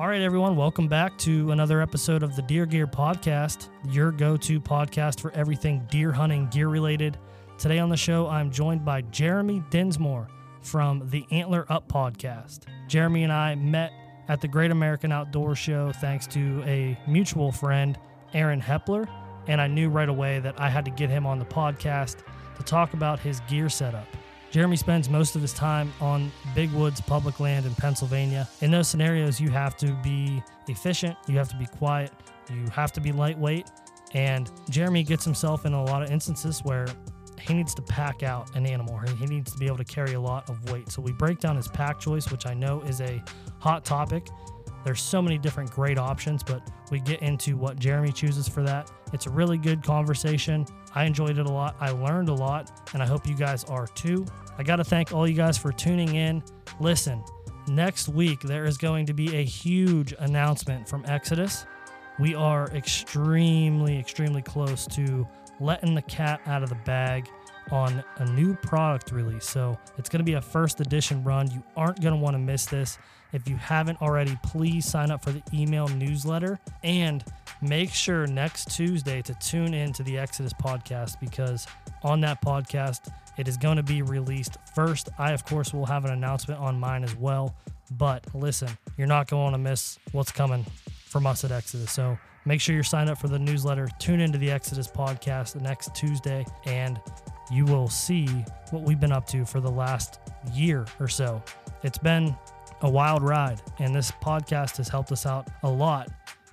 All right, everyone, welcome back to another episode of the Deer Gear Podcast, your go to podcast for everything deer hunting gear related. Today on the show, I'm joined by Jeremy Dinsmore from the Antler Up Podcast. Jeremy and I met at the Great American Outdoor Show thanks to a mutual friend, Aaron Hepler, and I knew right away that I had to get him on the podcast to talk about his gear setup. Jeremy spends most of his time on big woods public land in Pennsylvania. In those scenarios, you have to be efficient, you have to be quiet, you have to be lightweight. And Jeremy gets himself in a lot of instances where he needs to pack out an animal. He needs to be able to carry a lot of weight. So we break down his pack choice, which I know is a hot topic. There's so many different great options, but we get into what Jeremy chooses for that. It's a really good conversation. I enjoyed it a lot. I learned a lot, and I hope you guys are too. I got to thank all you guys for tuning in. Listen, next week there is going to be a huge announcement from Exodus. We are extremely, extremely close to letting the cat out of the bag on a new product release. So it's going to be a first edition run. You aren't going to want to miss this. If you haven't already, please sign up for the email newsletter and make sure next Tuesday to tune in to the Exodus podcast because on that podcast, it is going to be released first. I, of course, will have an announcement on mine as well. But listen, you're not going to miss what's coming from us at Exodus. So make sure you're signed up for the newsletter. Tune into the Exodus podcast next Tuesday, and you will see what we've been up to for the last year or so. It's been a wild ride, and this podcast has helped us out a lot,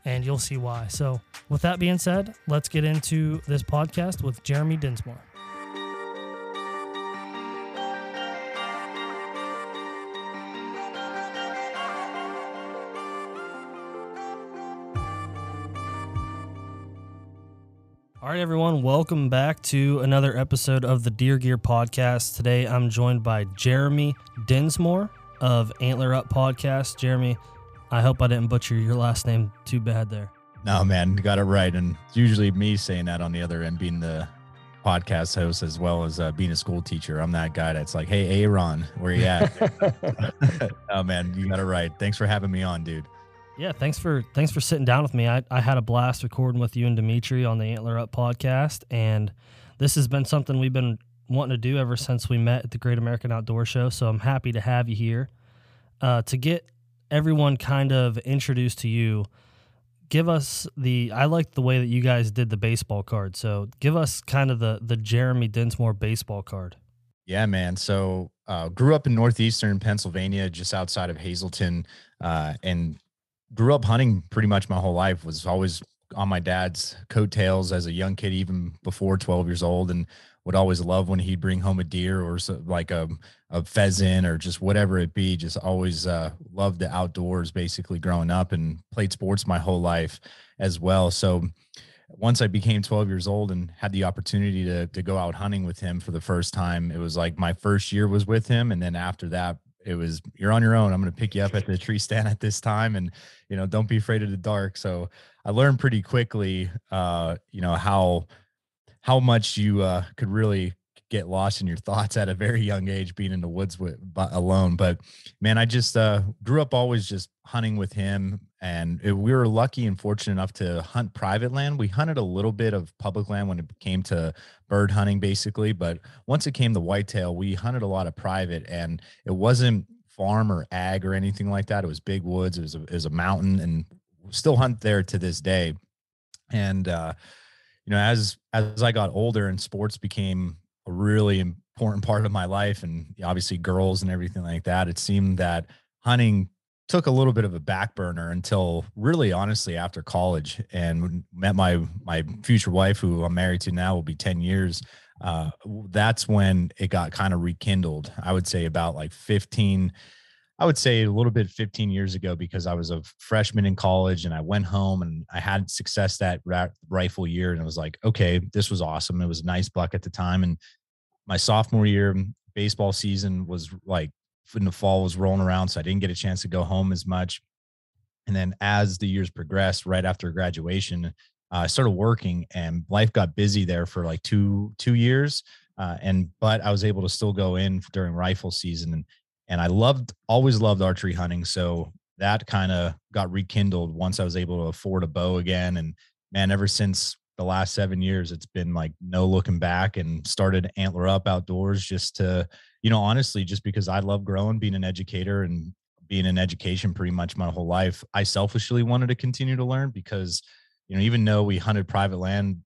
and you'll see why. So, with that being said, let's get into this podcast with Jeremy Dinsmore. All right, everyone, welcome back to another episode of the Deer Gear Podcast. Today I'm joined by Jeremy Dinsmore of Antler Up Podcast. Jeremy, I hope I didn't butcher your last name too bad there. No, man, got it right. And it's usually me saying that on the other end, being the podcast host as well as uh, being a school teacher. I'm that guy that's like, hey, Aaron, where you at? oh, man, you got it right. Thanks for having me on, dude. Yeah, thanks for thanks for sitting down with me. I, I had a blast recording with you and Dimitri on the Antler Up podcast, and this has been something we've been wanting to do ever since we met at the Great American Outdoor Show. So I'm happy to have you here uh, to get everyone kind of introduced to you. Give us the I like the way that you guys did the baseball card. So give us kind of the the Jeremy Dinsmore baseball card. Yeah, man. So uh, grew up in northeastern Pennsylvania, just outside of Hazleton, uh, and grew up hunting pretty much my whole life. Was always on my dad's coattails as a young kid, even before 12 years old, and would always love when he'd bring home a deer or so, like a, a pheasant or just whatever it be. Just always uh, loved the outdoors, basically growing up, and played sports my whole life as well. So once I became 12 years old and had the opportunity to to go out hunting with him for the first time, it was like my first year was with him, and then after that, it was you're on your own. I'm going to pick you up at the tree stand at this time, and you know, don't be afraid of the dark. So I learned pretty quickly, uh, you know, how how much you uh, could really get lost in your thoughts at a very young age being in the woods with alone. But man i just uh, grew up always just hunting with him and it, we were lucky and fortunate enough to hunt private land. We hunted a little bit of public land when it came to bird hunting basically but once it came to whitetail we hunted a lot of private and it wasn't farm or ag or anything like that. It was big woods. It was a, it was a mountain and still hunt there to this day. And uh you know as as i got older and sports became a really important part of my life and obviously girls and everything like that it seemed that hunting took a little bit of a back burner until really honestly after college. And met my my future wife who i'm married to now will be 10 years uh, that's when it got kind of rekindled i would say about like 15 I would say a little bit 15 years ago because I was a freshman in college and I went home and I had success that rifle year and it was like, okay, this was awesome. It was a nice buck at the time. And my sophomore year baseball season was like in the fall was rolling around. So I didn't get a chance to go home as much. And then as the years progressed, right after graduation, uh, I started working and life got busy there for like two, two years. Uh, and, but I was able to still go in during rifle season and, and I loved always loved archery hunting. So that kind of got rekindled once I was able to afford a bow again. And man, ever since the last seven years, it's been like no looking back and started Antler Up Outdoors just to, you know, honestly, just because I love growing, being an educator and being in education pretty much my whole life. I selfishly wanted to continue to learn because, you know, even though we hunted private land,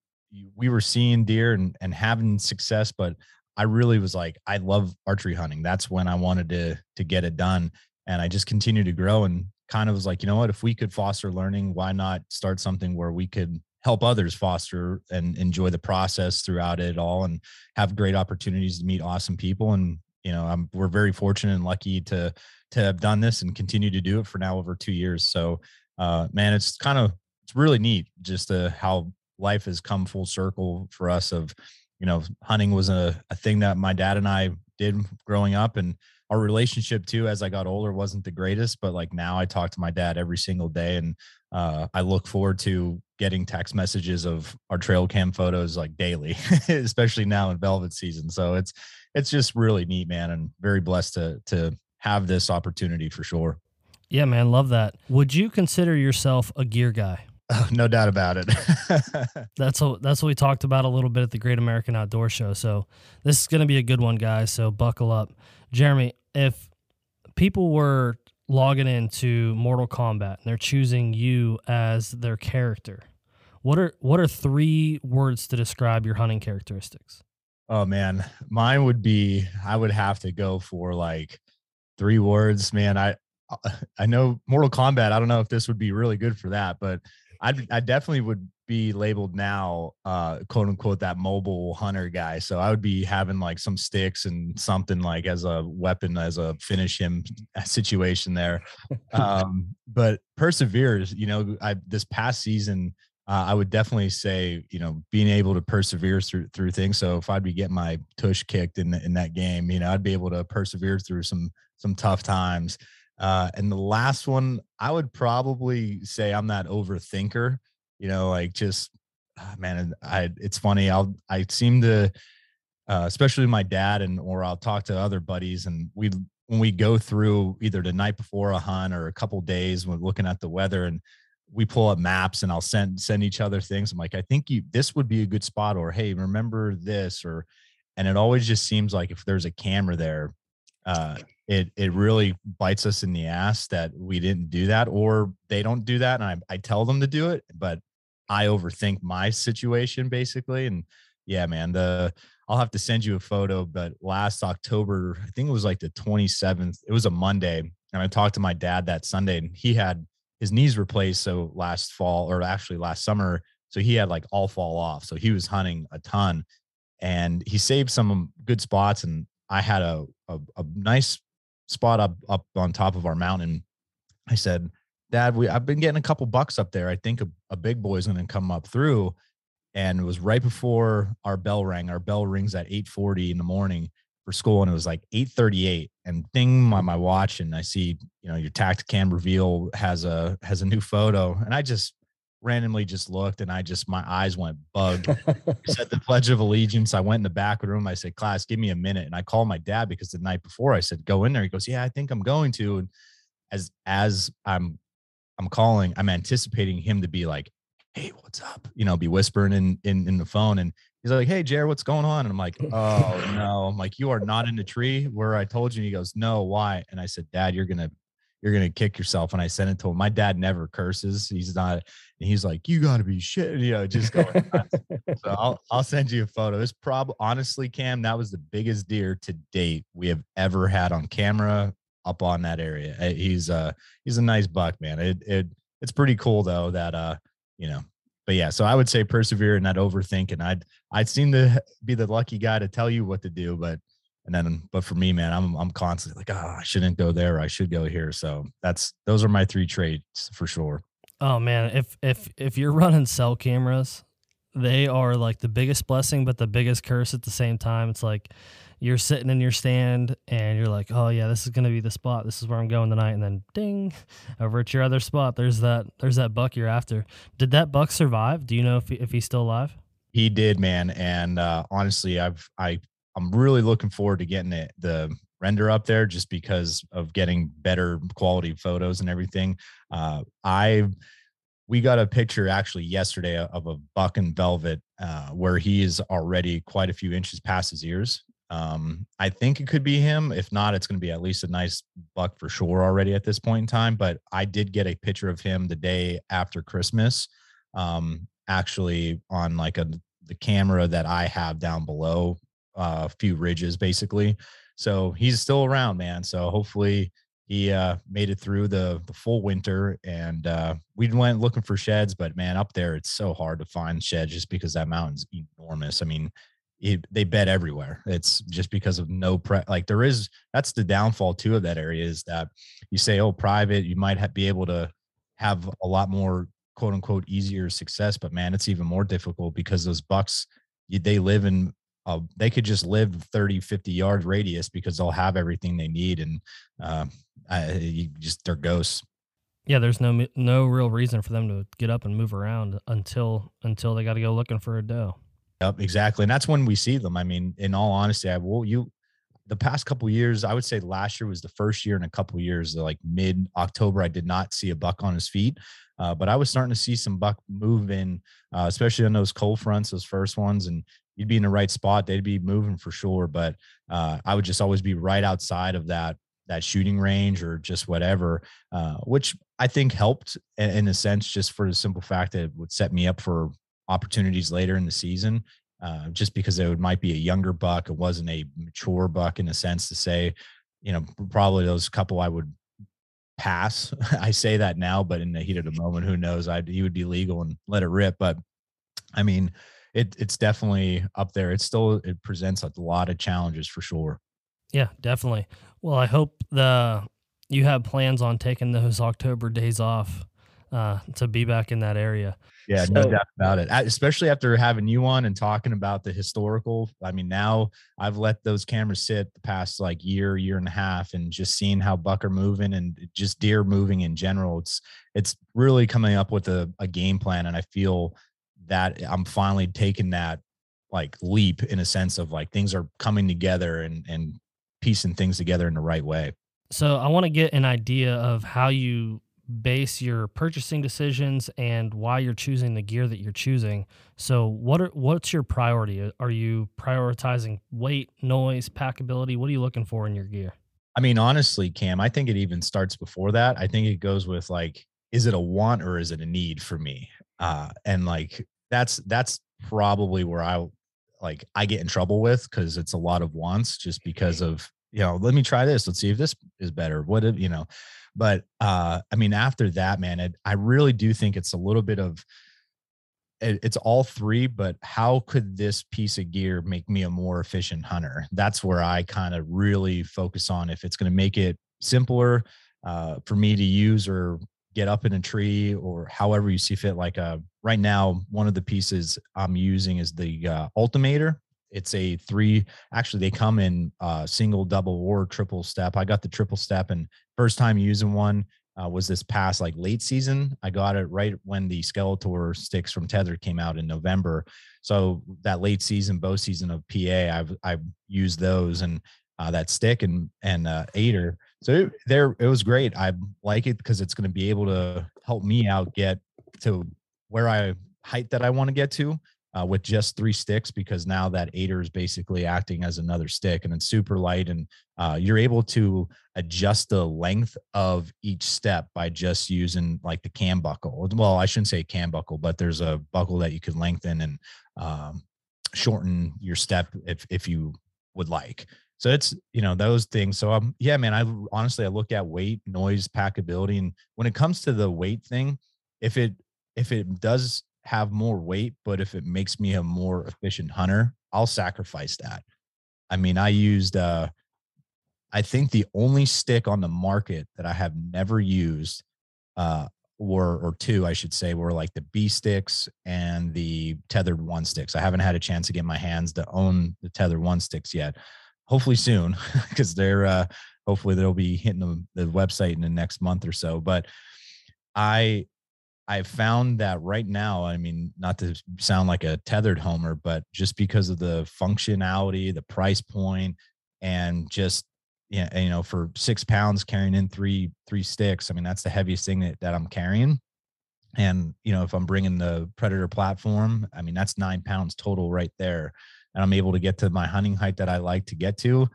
we were seeing deer and, and having success, but I really was like, I love archery hunting. That's when I wanted to to get it done. And I just continued to grow and kind of was like, you know what, if we could foster learning, why not start something where we could help others foster and enjoy the process throughout it all and have great opportunities to meet awesome people. And, you know, I'm, we're very fortunate and lucky to, to have done this and continue to do it for now over two years. So, uh, man, it's kind of, it's really neat just uh, how life has come full circle for us of, you know, hunting was a, a thing that my dad and I did growing up and our relationship too as i got older wasn't the greatest but like now i talk to my dad every single day and uh, i look forward to getting text messages of our trail cam photos like daily especially now in velvet season so it's it's just really neat man and very blessed to to have this opportunity for sure. Yeah man love that. Would you consider yourself a gear guy Oh, no doubt about it. that's what that's what we talked about a little bit at the Great American Outdoor Show. So this is going to be a good one, guys. So buckle up, Jeremy. If people were logging into Mortal Kombat and they're choosing you as their character, what are what are three words to describe your hunting characteristics? Oh man, mine would be I would have to go for like three words. Man, I uh, I know Mortal Kombat. I don't know if this would be really good for that, but I I definitely would be labeled now, uh, quote unquote, that mobile hunter guy. So I would be having like some sticks and something like as a weapon, as a finish him situation there. Um, but perseveres, you know, I this past season, uh, I would definitely say, you know, being able to persevere through through things. So if I'd be getting my tush kicked in in that game, you know, I'd be able to persevere through some some tough times. Uh, and the last one, I would probably say I'm that overthinker. You know, like just ah, man, I it's funny. I'll I seem to, uh, especially my dad and or I'll talk to other buddies, and we when we go through either the night before a hunt or a couple days when looking at the weather and we pull up maps and I'll send send each other things. I'm like, I think you this would be a good spot, or hey, remember this, or and it always just seems like if there's a camera there, uh, it it really bites us in the ass that we didn't do that or they don't do that and I, I tell them to do it but i overthink my situation basically and yeah man the i'll have to send you a photo but last october i think it was like the 27th it was a monday and i talked to my dad that sunday and he had his knees replaced so last fall or actually last summer so he had like all fall off so he was hunting a ton and he saved some um, good spots and i had a, a, a nice spot up up on top of our mountain. I said, Dad, we I've been getting a couple bucks up there. I think a, a big boy's gonna come up through. And it was right before our bell rang. Our bell rings at 8:40 in the morning for school, and it was like 8:38. And ding my my watch, and I see, you know, your tact cam reveal has a has a new photo. And I just randomly just looked and I just my eyes went bug. said the Pledge of Allegiance. I went in the back room. I said, class, give me a minute. And I called my dad because the night before I said, go in there. He goes, Yeah, I think I'm going to. And as as I'm I'm calling, I'm anticipating him to be like, Hey, what's up? You know, be whispering in in, in the phone. And he's like, Hey, Jared, what's going on? And I'm like, Oh no. I'm like, you are not in the tree where I told you. And he goes, No, why? And I said, Dad, you're gonna you're gonna kick yourself. And I sent it to him. My dad never curses. He's not, and he's like, you gotta be shit, you know, just going. so I'll I'll send you a photo. It's prob honestly, Cam, that was the biggest deer to date we have ever had on camera up on that area. Eh, he's uh he's a nice buck, man. It it it's pretty cool though that uh, you know, but yeah, so I would say persevere and not overthink. And I'd I'd seem to be the lucky guy to tell you what to do, but and then but for me man i'm i'm constantly like oh i shouldn't go there. I should go here. So that's those are my three traits for sure. Oh man if if if you're running cell cameras they are like the biggest blessing but the biggest curse at the same time. It's like you're sitting in your stand and you're like oh yeah this is going to be the spot. This is where i'm going tonight. And then ding over at your other spot there's that there's that buck you're after. Did that buck survive? Do you know if, he, if he's still alive? He did man. And uh honestly i've i I'm really looking forward to getting it the render up there just because of getting better quality photos and everything. Uh, I we got a picture actually yesterday of a buck and velvet uh, where he is already quite a few inches past his ears. Um, I think it could be him. If not, it's going to be at least a nice buck for sure already at this point in time. But I did get a picture of him the day after Christmas, um, actually on like a the camera that I have down below uh, a few ridges, basically. So he's still around, man. So hopefully he uh, made it through the the full winter, and uh, we went looking for sheds. But man, up there it's so hard to find sheds just because that mountain's enormous. I mean, it, they bed everywhere. It's just because of no pre. Like there is that's the downfall too of that area is that you say oh private, you might have, be able to have a lot more quote unquote easier success, but man, it's even more difficult because those bucks they live in uh, they could just live 30 50 yard radius because they'll have everything they need and uh, I, you just they're ghosts. Yeah there's no no real reason for them to get up and move around until until they got to go looking for a doe. Yep exactly and that's when we see them i mean in all honesty i will you the past couple years i would say last year was the first year in a couple years like mid october i did not see a buck on his feet uh, but i was starting to see some buck move in uh, especially on those cold fronts those first ones and you'd be in the right spot. They'd be moving for sure. But uh, I would just always be right outside of that that shooting range or just whatever, uh, which I think helped in, a sense, just for the simple fact that it would set me up for opportunities later in the season. Uh, just because it would, might be a younger buck, it wasn't a mature buck in a sense to say, you know, probably those couple I would pass. I say that now, but in the heat of the moment, who knows? I he would be legal and let it rip. But I mean, it it's definitely up there. It still it presents a lot of challenges for sure. Yeah, definitely. Well, I hope the you have plans on taking those October days off uh, to be back in that area. Yeah, so, no doubt about it. Especially after having you on and talking about the historical. I mean, now I've let those cameras sit the past like year, year and a half, and just seeing how buck are moving and just deer moving in general. It's it's really coming up with a, a game plan, and I feel that I'm finally taking that like leap in a sense of like things are coming together and and piecing things together in the right way. So I want to get an idea of how you base your purchasing decisions and why you're choosing the gear that you're choosing. So what are what's your priority? Uh, are you prioritizing weight, noise, packability? What are you looking for in your gear? I mean, honestly, Cam, I think it even starts before that. I think it goes with like, is it a want or is it a need for me? Uh, and like that's that's probably where I like I get in trouble with because it's a lot of wants just because of you know let me try this. Let's see if this is better. What if you know? But uh i mean after that man it, i really do think it's a little bit of it, it's all three but how could this piece of gear make me a more efficient hunter? That's where i kind of really focus on if it's going to make it simpler uh, for me to use or get up in a tree or however you see fit. Like uh, right now, one of the pieces I'm using is the uh, Ultimator. It's a three. Actually, they come in uh, single, double, or triple step. I got the triple step, and first time using one uh, was this past like late season. I got it right when the Skeletor sticks from Tether came out in November. So that late season bow season of PA, I've I've used those and uh, that stick and and uh, so there, it was great. I like it because it's going to be able to help me out get to where I height that I want to get to uh, with just three sticks because now that aider is basically acting as another stick and it's super light and uh, you're able to adjust the length of each step by just using like the cam buckle. Well, I shouldn't say cam buckle, but there's a buckle that you can lengthen and um, shorten your step if if you would like. So it's you know those things. So um yeah, man. I honestly I look at weight, noise, packability, and when it comes to the weight thing, if it if it does have more weight, but if it makes me a more efficient hunter, I'll sacrifice that. I mean, I used uh I think the only stick on the market that I have never used uh or or two, I should say, were like the B sticks and the tethered one sticks. I haven't had a chance to get my hands to own the tethered one sticks yet hopefully soon because they're uh, hopefully they'll be hitting the, the website in the next month or so. But I I found that right now, I mean, not to sound like a tethered homer, but just because of the functionality, the price point, and just yeah, you know, for six pounds carrying in three three sticks. I mean, that's the heaviest thing that, that I'm carrying. And you know, if I'm bringing the Predator platform, I mean, that's nine pounds total right there, and I'm able to get to my hunting height that I like to get to.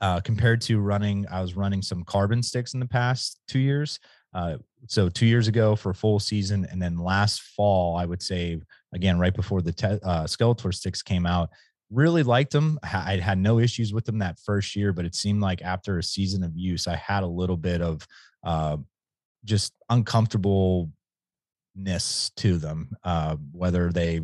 Uh, compared to running, I was running some carbon sticks in the past two years. Uh, so two years ago for a full season, and then last fall, I would say again right before the te- uh, Skeletor sticks came out, really liked them. I had no issues with them that first year, but it seemed like after a season of use, I had a little bit of uh, just uncomfortableness to them, uh, whether they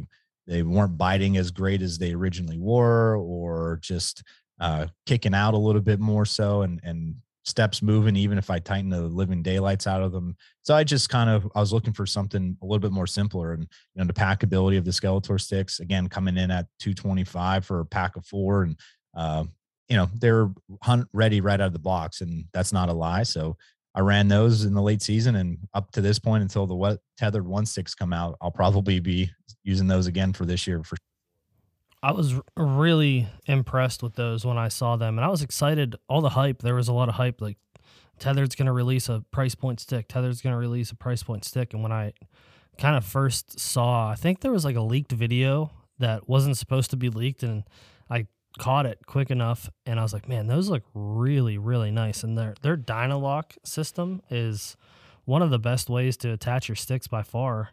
they weren't biting as great as they originally were, or just uh, kicking out a little bit more so, and and steps moving, even if I tighten the living daylights out of them. So I just kind of I was looking for something a little bit more simpler, and you know the packability of the Skeletor sticks again coming in at 225 for a pack of four, and uh, you know they're hunt ready right out of the box, and that's not a lie. So I ran those in the late season, and up to this point until the wet tethered one sticks come out, I'll probably be using those again for this year for I was really impressed with those when I saw them, and I was excited. All the hype, there was a lot of hype. Like Tethered's going to release a price point stick. Tethered's going to release a price point stick. And when I kind of first saw, I think there was like a leaked video that wasn't supposed to be leaked, and caught it quick enough, and I was like, man, those look really, really nice. And their their Dynalock system is one of the best ways to attach your sticks by far.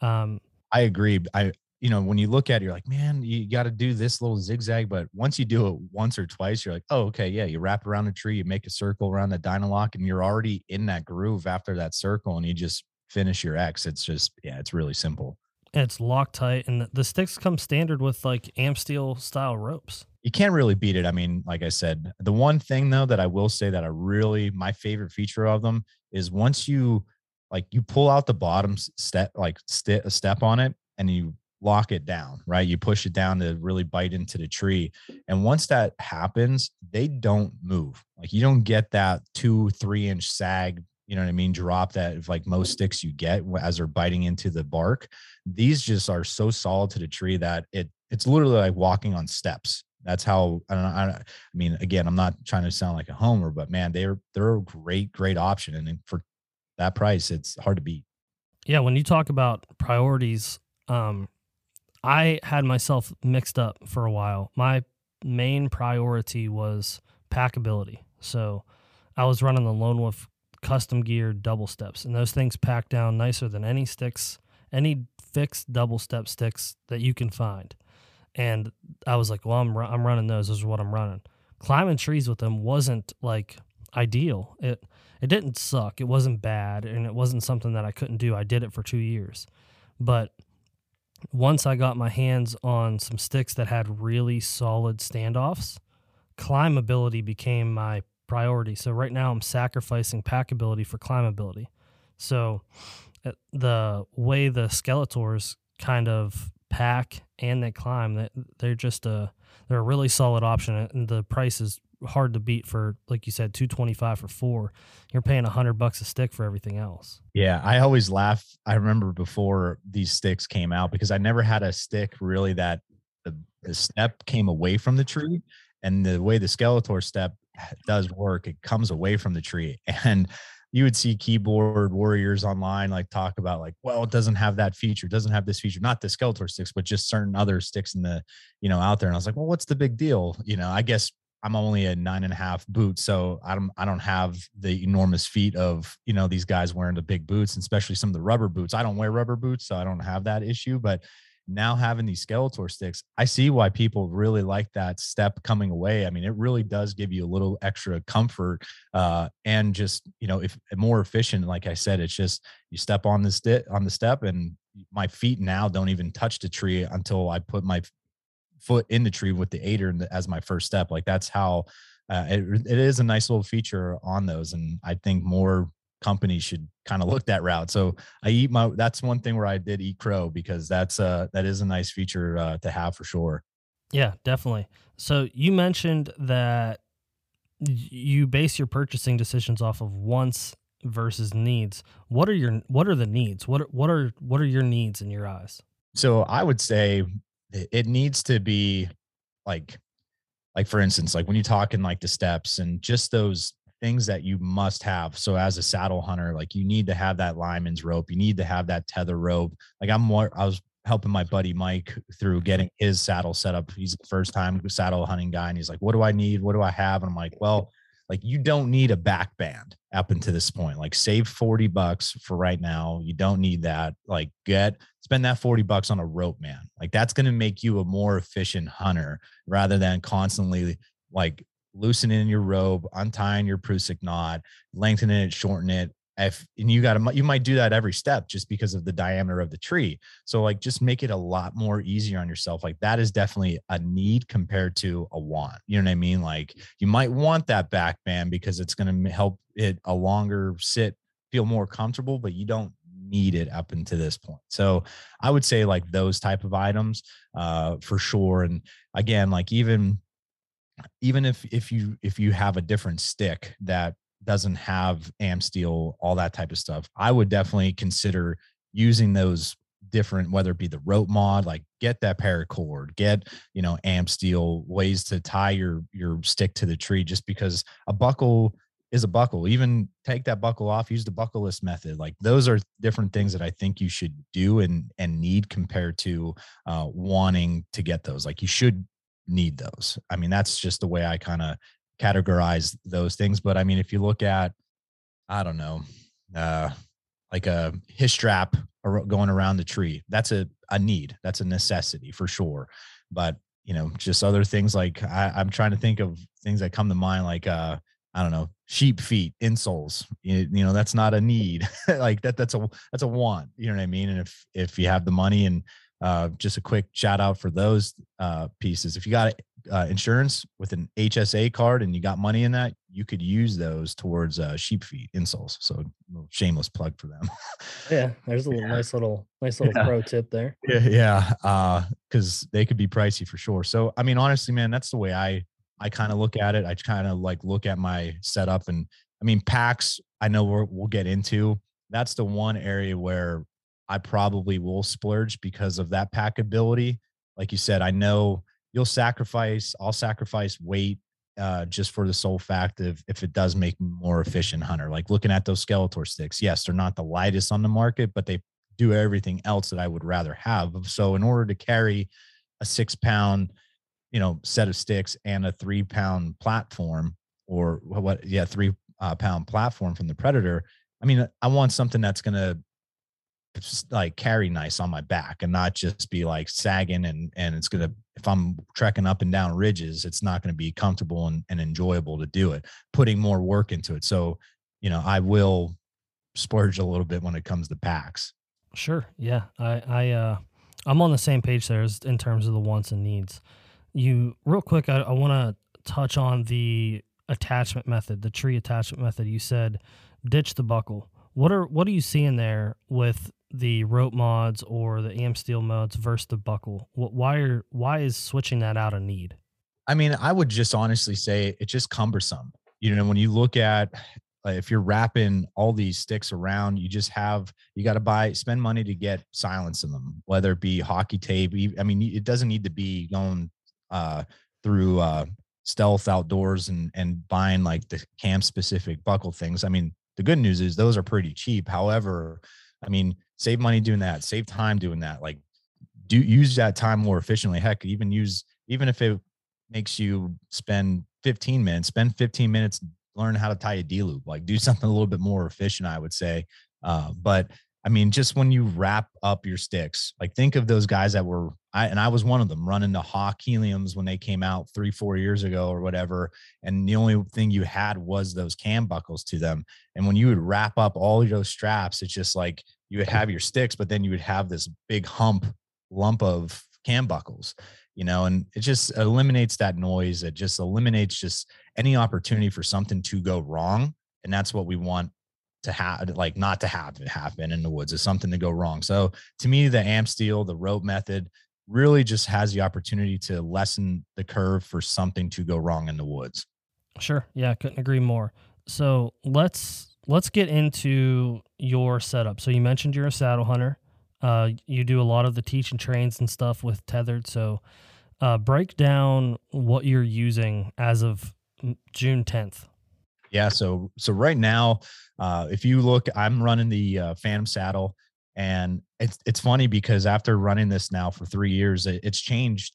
Um, I agree. I you know, when you look at it, you're like, man, you got to do this little zigzag. But once you do it once or twice, you're like, oh, okay, yeah. You wrap around a tree, you make a circle around the Dynalock, and you're already in that groove after that circle, and you just finish your X. It's just, yeah, it's really simple. It's Loctite, and the sticks come standard with like Amsteel style ropes. You can't really beat it. I mean, like I said, the one thing though that I will say that I really my favorite feature of them is once you like you pull out the bottom step like st- step on it and you lock it down, right? You push it down to really bite into the tree. And once that happens, they don't move. Like you don't get that two, three inch sag, you know what I mean? Drop that like most sticks you get as they're biting into the bark. These just are so solid to the tree that it it's literally like walking on steps. That's how I don't know. I, I mean, again, I'm not trying to sound like a homer, but man, they're they're a great, great option. And for that price, it's hard to beat. Yeah, when you talk about priorities, um, I had myself mixed up for a while. My main priority was packability. So I was running the Lone Wolf custom gear double steps, and those things pack down nicer than any sticks, any fixed double step sticks that you can find. And I was like, well, I'm, I'm running those. Those are what I'm running. Climbing trees with them wasn't like ideal. It it didn't suck. It wasn't bad, and it wasn't something that I couldn't do. I did it for two years, but once I got my hands on some sticks that had really solid standoffs, climbability became my priority. So right now I'm sacrificing packability for climbability. So uh, the way the Skeletors kind of pack and they climb, That they're just a they're a really solid option, and the price is hard to beat for like you said 225 for four. You're paying 100 bucks a stick for everything else. Yeah i always laugh i remember before these sticks came out because i never had a stick really that the, the step came away from the tree and the way the skeletor step eh, does work it comes away from the tree and you would see keyboard warriors online like talk about like well it doesn't have that feature doesn't have this feature not the skeletor sticks but just certain other sticks in the you know out there and i was like well what's the big deal you know i guess I'm only a nine and a half boot, so I don't I don't have the enormous feet of you know these guys wearing the big boots, and especially some of the rubber boots. I don't wear rubber boots, so I don't have that issue. But now having these Skeletor sticks, I see why people really like that step coming away. I mean, it really does give you a little extra comfort uh, and just you know if more efficient. Like I said, it's just you step on the step on the step, and my feet now don't even touch the tree until I put my foot in the tree with the aider as my first step. Like that's how uh, it, it is a nice little feature on those. And I think more companies should kind of look that route. So I eat my, that's one thing where I did eat crow because that's uh that is a nice feature uh, to have for sure. Yeah, definitely. So you mentioned that you base your purchasing decisions off of wants versus needs. What are your what are the needs? What what are what are your needs in your eyes? So I would say it needs to be like like for instance, like when you talk in like the steps and just those things that you must have. So as a saddle hunter, like you need to have that lineman's rope, you need to have that tether rope. Like I'm more, I was helping my buddy Mike through getting his saddle set up. He's the first time saddle hunting guy, and he's like, "What do I need? What do I have?" And I'm like, "Well." Like you don't need a back band up until this point. Like save 40 bucks for right now. You don't need that. Like get spend that 40 bucks on a rope man. Like that's going to make you a more efficient hunter rather than constantly like loosening your robe, untying your Prusik knot, lengthening it, shorten it. If and you got to, you might do that every step just because of the diameter of the tree. So like, just make it a lot more easier on yourself. Like that is definitely a need compared to a want. You know what I mean? Like you might want that back band because it's going to help it a longer sit, feel more comfortable, but you don't need it up until this point. So I would say like those type of items uh, for sure. And again, like even even if if you if you have a different stick that doesn't have AmSteel all that type of stuff, I would definitely consider using those different, whether it be the rope mod, like get that paracord, get you know AmSteel ways to tie your your stick to the tree, just because a buckle is a buckle. Even take that buckle off, use the buckleless method. Like those are different things that I think you should do and and need compared to uh, wanting to get those. Like you should need those. I mean, that's just the way I kind of categorize those things. But I mean, if you look at, I don't know, uh, like a his strap going around the tree, that's a, a need. That's a necessity for sure. But you know, just other things like I, I'm trying to think of things that come to mind, like uh, I don't know, sheep feet, insoles. You, you know, that's not a need. like that, that's a that's a want. You know what I mean? And if if you have the money and uh, just a quick shout out for those uh, pieces. If you got uh, insurance with an HSA card and you got money in that, you could use those towards uh, sheep feet insoles. So shameless plug for them. yeah, there's a little, yeah. nice little nice little yeah. pro tip there. Yeah, yeah, because uh, they could be pricey for sure. So I mean, honestly, man, that's the way I I kind of look at it. I kind of like look at my setup, and I mean, packs. I know we we'll get into. That's the one area where I probably will splurge because of that packability. Like you said, I know you'll sacrifice, I'll sacrifice weight uh, just for the sole fact of if it does make more efficient hunter. Like looking at those Skeletor sticks, yes, they're not the lightest on the market, but they do everything else that I would rather have. So in order to carry a six pound, you know, set of sticks and a three pound platform or what, yeah, three uh, pound platform from the Predator. I mean, I want something that's going to like carry nice on my back and not just be like sagging and and it's gonna if i'm trekking up and down ridges it's not to be comfortable and, and enjoyable to do it putting more work into it. So you know i will splurge a little bit when it comes to packs. Sure yeah i i uh i'm on the same page there in terms of the wants and needs. You real quick i, I want to touch on the attachment method the tree attachment method. You said ditch the buckle what are what are you seeing there with the rope mods or the AmSteel mods versus the buckle? Why are why is switching that out a need? I mean, I would just honestly say it's just cumbersome. You know, when you look at if you're wrapping all these sticks around, you just have you got to buy spend money to get silence in them, whether it be hockey tape. I mean, it doesn't need to be going uh, through uh, stealth outdoors and and buying like the camp specific buckle things. I mean, the good news is those are pretty cheap. However, I mean, save money doing that, save time doing that. Like, do use that time more efficiently. Heck, even use even if it makes you spend 15 minutes, spend 15 minutes learn how to tie a D loop. Like, do something a little bit more efficient. I would say. Uh, but I mean, just when you wrap up your sticks, like think of those guys that were, I, and I was one of them running the Hawk Heliums when they came out three, four years ago or whatever. And the only thing you had was those cam buckles to them. And when you would wrap up all those straps, it's just like you would have your sticks, but then you would have this big hump lump of cam buckles, you know, and it just eliminates that noise. It just eliminates just any opportunity for something to go wrong. And that's what we want to have, like not to have it happen in the woods is something to go wrong. So to me, the AmSteel, the rope method really just has the opportunity to lessen the curve for something to go wrong in the woods. Sure. Yeah. Couldn't agree more. So let's let's get into your setup. So you mentioned you're a saddle hunter. Uh, you do a lot of the teach and trains and stuff with tethered. So Uh, break down what you're using as of June 10th. Yeah. So, so right now, uh, if you look, I'm running the uh, Phantom saddle, and it's it's funny because after running this now for three years, it, it's changed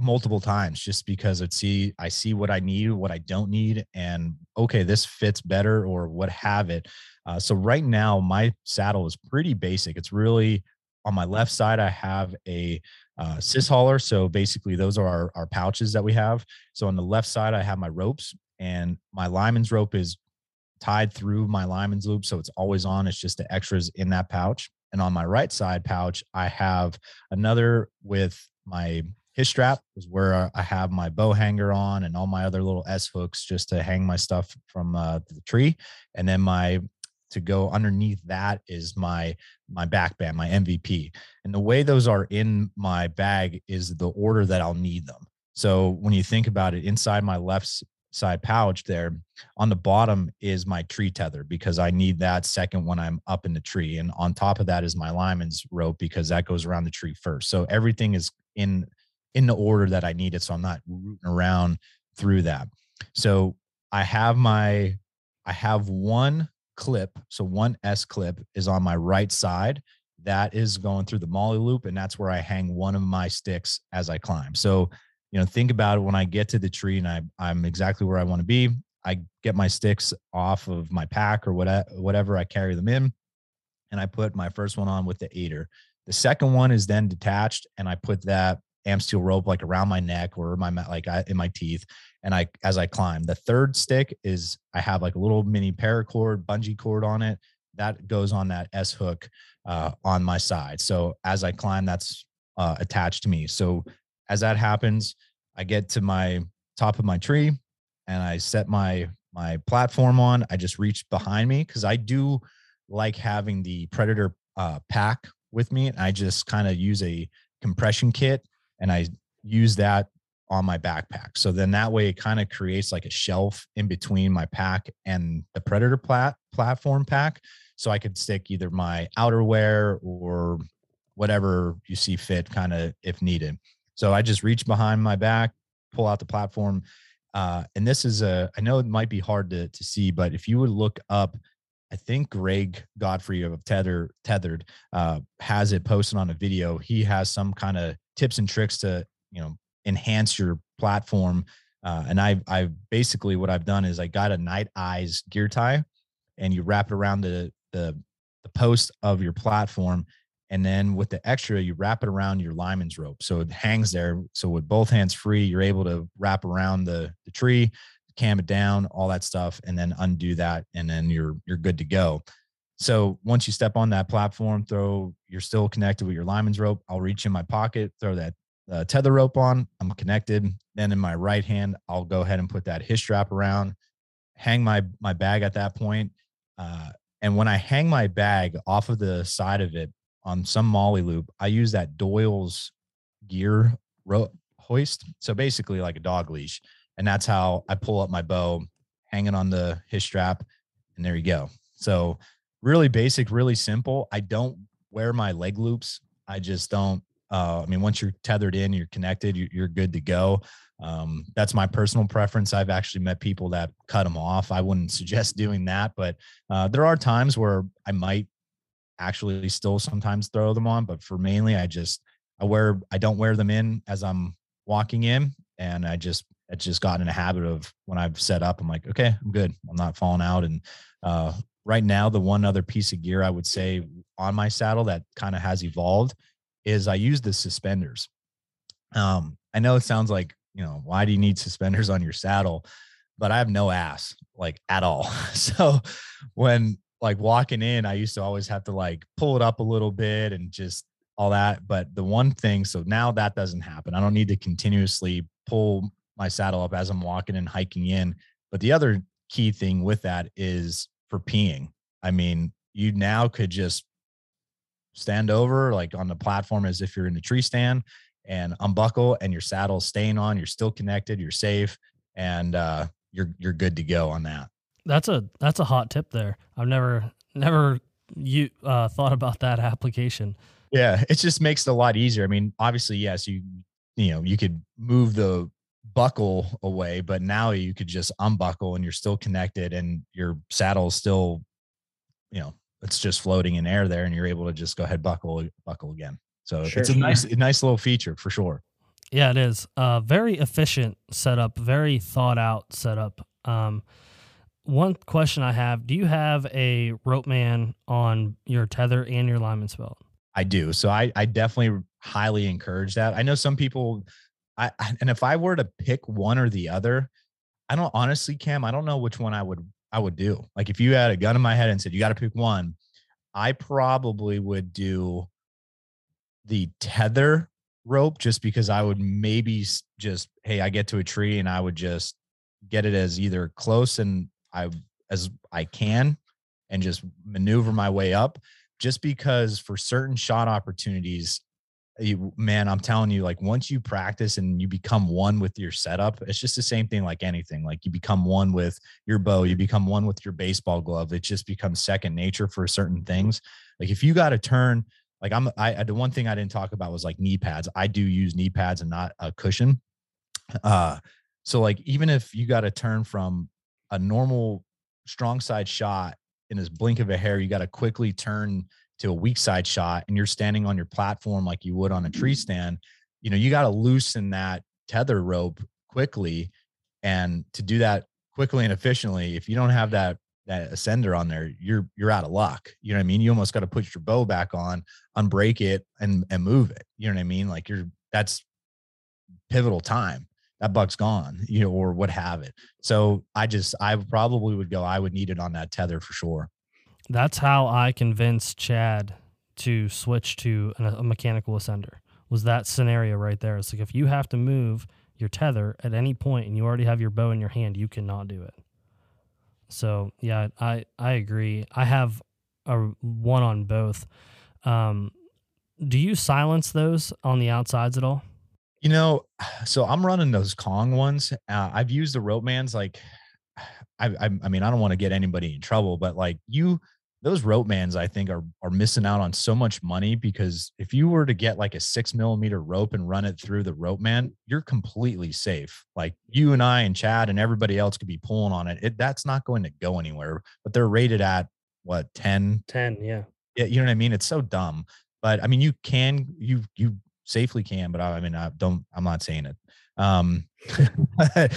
multiple times just because it see I see what I need, what I don't need, and okay, this fits better or what have it. Uh, so right now, my saddle is pretty basic. It's really on my left side. I have a uh, cis hauler. So basically, those are our, our pouches that we have. So on the left side, I have my ropes, and my lineman's rope is tied through my lineman's loop. So it's always on. It's just the extras in that pouch. And on my right side pouch, I have another with my his strap is where I have my bow hanger on and all my other little S hooks just to hang my stuff from uh, the tree. And then my to go underneath that is my my back band, my MVP. And the way those are in my bag is the order that I'll need them. So when you think about it, inside my left side pouch there on the bottom is my tree tether because I need that second when I'm up in the tree. And on top of that is my lineman's rope because that goes around the tree first. So everything is in in the order that I need it. So I'm not rooting around through that. So I have my, I have one clip. So one S clip is on my right side. That is going through the MOLLE loop. And that's where I hang one of my sticks as I climb. So, you know, think about it when I get to the tree and I, I'm exactly where I want to be. I get my sticks off of my pack or whatever, whatever I carry them in. And I put my first one on with the aider. The second one is then detached and I put that Amsteel rope like around my neck or my like I, in my teeth and i as i climb the third stick is i have like a little mini paracord bungee cord on it that goes on that s hook uh, on my side so as i climb that's uh, attached to me so as that happens i get to my top of my tree and i set my my platform on i just reach behind me because i do like having the predator uh, pack with me and i just kind of use a compression kit and I use that on my backpack. So then that way it kind of creates like a shelf in between my pack and the Predator plat- platform pack. So I could stick either my outerwear or whatever you see fit, kind of if needed. So I just reach behind my back, pull out the platform. Uh, and this is a, I know it might be hard to, to see, but if you would look up, I think Greg Godfrey of Tether Tethered uh, has it posted on a video. He has some kind of tips and tricks to you know enhance your platform. Uh, and I I basically what I've done is I got a Nite Ize gear tie, and you wrap it around the the the post of your platform, and then with the extra you wrap it around your lineman's rope, so it hangs there. So with both hands free, you're able to wrap around the the tree, cam it down, all that stuff, and then undo that, and then you're you're good to go. So once you step on that platform, throw you're still connected with your lineman's rope. I'll reach in my pocket, throw that uh, tether rope on. I'm connected. Then in my right hand, I'll go ahead and put that his strap around, hang my my bag at that point. Uh, and when I hang my bag off of the side of it on some MOLLE loop, I use that Doyle's gear ro- hoist. So basically like a dog leash. And that's how I pull up my bow, hanging on the his strap, and there you go. So really basic, really simple. I don't wear my leg loops. I just don't. Uh, I mean, once you're tethered in, you're connected, you're, you're good to go. Um, that's my personal preference. I've actually met people that cut them off. I wouldn't suggest doing that, but uh, there are times where I might actually still sometimes throw them on. But for mainly, I just I wear I don't wear them in as I'm walking in, and I just it's just gotten in a habit of when I've set up, I'm like, okay, I'm good. I'm not falling out, and uh, right now the one other piece of gear i would say on my saddle that kind of has evolved is i use the suspenders um i know it sounds like you know why do you need suspenders on your saddle but i have no ass like at all so when like walking in i used to always have to like pull it up a little bit and just all that but the one thing so now that doesn't happen i don't need to continuously pull my saddle up as i'm walking and hiking in but the other key thing with that is for peeing. I mean, you now could just stand over like on the platform as if you're in the tree stand and unbuckle and your saddle's staying on, you're still connected, you're safe, and uh, you're you're good to go on that. That's a that's a hot tip there. I've never never you uh, thought about that application. Yeah, it just makes it a lot easier. I mean, obviously, yes, you you know, you could move the buckle away, but now you could just unbuckle and you're still connected and your saddle is still, you know, it's just floating in air there and you're able to just go ahead buckle buckle again. So sure, it's a nice a nice little feature for sure. Yeah, it is. Uh very efficient setup, very thought out setup. Um one question I have, do you have a rope man on your tether and your lineman's belt? I do. So I I definitely highly encourage that. I know some people I and if I were to pick one or the other, I don't honestly, Cam, I don't know which one I would I would do. Like if you had a gun in my head and said you got to pick one, I probably would do the tether rope just because I would maybe just hey, I get to a tree and I would just get it as either close and I as I can and just maneuver my way up just because for certain shot opportunities you, man, I'm telling you, like once you practice and you become one with your setup, it's just the same thing like anything. Like you become one with your bow, you become one with your baseball glove. It just becomes second nature for certain things. Like if you got to turn, like I'm, I, the one thing I didn't talk about was like knee pads. I do use knee pads and not a cushion. Uh, so like even if you got to turn from a normal strong side shot in this blink of a hair, you got to quickly turn to a weak side shot and you're standing on your platform like you would on a tree mm-hmm. stand, you know, you got to loosen that tether rope quickly. And to do that quickly and efficiently, if you don't have that that ascender on there, you're you're out of luck. You know what I mean? You almost got to put your bow back on, unbreak it, and and move it. You know what I mean? Like you're that's pivotal time. That buck's gone, you know, or what have it. So I just I probably would go, I would need it on that tether for sure. That's how I convinced Chad to switch to a mechanical ascender. Was that scenario right there? It's like if you have to move your tether at any point and you already have your bow in your hand, you cannot do it. So yeah, I I agree. I have a one on both. Um, do you silence those on the outsides at all? You know, so I'm running those Kong ones. Uh, I've used the rope mans. Like, I, I, I mean, I don't want to get anybody in trouble, but like you those rope mans I think are are missing out on so much money because if you were to get like a six millimeter rope and run it through the rope man, you're completely safe. Like you and I and Chad and everybody else could be pulling on it. it that's not going to go anywhere. But they're rated at what 10? 10, yeah. Yeah, you know what I mean? It's so dumb. But I mean you can you you safely can, but I, I mean I don't I'm not saying it. Um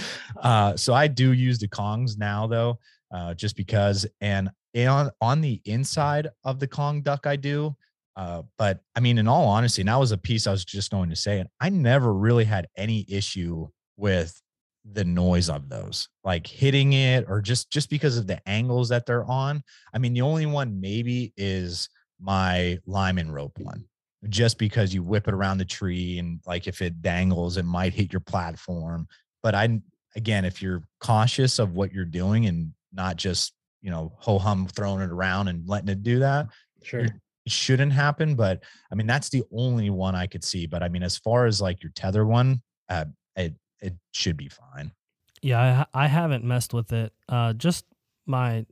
uh so I do use the Kongs now though. Uh, just because, and on on the inside of the Kong duck, I do. Uh, but I mean, in all honesty, and that was a piece I was just going to say, and I never really had any issue with the noise of those, like hitting it or just just because of the angles that they're on. I mean, the only one maybe is my lineman rope one, just because you whip it around the tree and like if it dangles, it might hit your platform. But I again, if you're cautious of what you're doing and not just you know, ho hum throwing it around and letting it do that. Sure. It shouldn't happen, but I mean that's the only one I could see. But I mean, as far as like your tether one, uh, it it should be fine. Yeah, I I haven't messed with it. Uh, just my,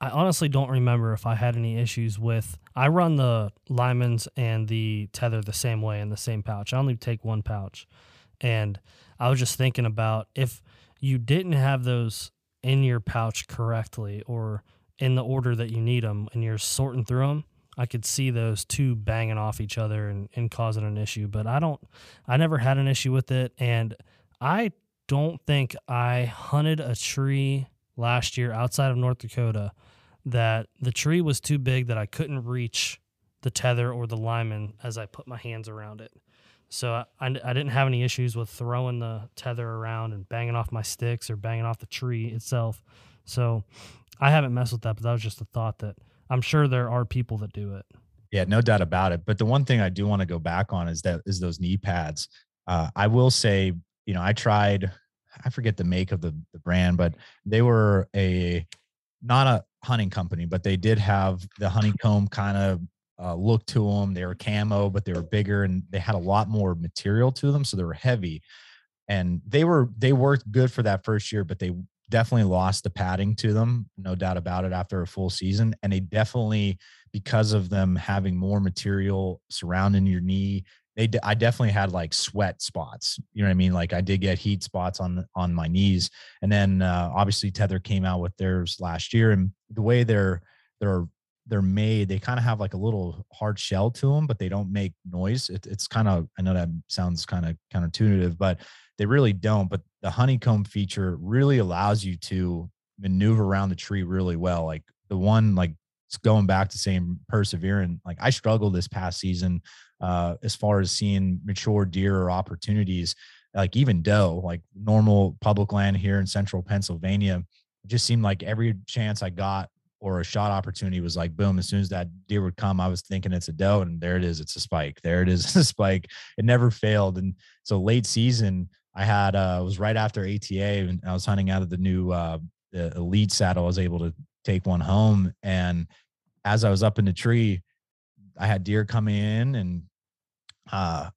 I honestly don't remember if I had any issues with. I run the lineman's and the tether the same way in the same pouch. I only take one pouch, and I was just thinking about if you didn't have those in your pouch correctly or in the order that you need them and you're sorting through them, I could see those two banging off each other and, and causing an issue. But I don't, I never had an issue with it. And I don't think I hunted a tree last year outside of North Dakota that the tree was too big that I couldn't reach the tether or the lineman as I put my hands around it. So I, I, I didn't have any issues with throwing the tether around and banging off my sticks or banging off the tree itself. So I haven't messed with that, but that was just a thought that I'm sure there are people that do it. Yeah, no doubt about it. But the one thing I do want to go back on is that is those knee pads. Uh, I will say, you know, I tried. I forget the make of the the brand, but they were a not a hunting company, but they did have the honeycomb kind of uh, look to them. They were camo, but they were bigger and they had a lot more material to them, so they were heavy. And they were they worked good for that first year, but they definitely lost the padding to them, no doubt about it. After a full season, and they definitely because of them having more material surrounding your knee, they I definitely had like sweat spots. You know what I mean? Like I did get heat spots on on my knees, and then uh, obviously Tether came out with theirs last year, and the way they're they're they're made, they kind of have like a little hard shell to them, but they don't make noise. It, it's kind of I know that sounds kind of counterintuitive, but they really don't. But the honeycomb feature really allows you to maneuver around the tree really well. Like the one like it's going back to saying persevering, like I struggled this past season uh, as far as seeing mature deer or opportunities, like even doe, like normal public land here in central Pennsylvania. It just seemed like every chance I got or a shot opportunity was like boom. As soon as that deer would come, I was thinking it's a doe, and there it is. It's a spike. There it is, it's a spike. It never failed. And so late season, I had uh, it was right after ATA, and I was hunting out of the new uh, the elite saddle. I was able to take one home, and as I was up in the tree, I had deer coming in and uh,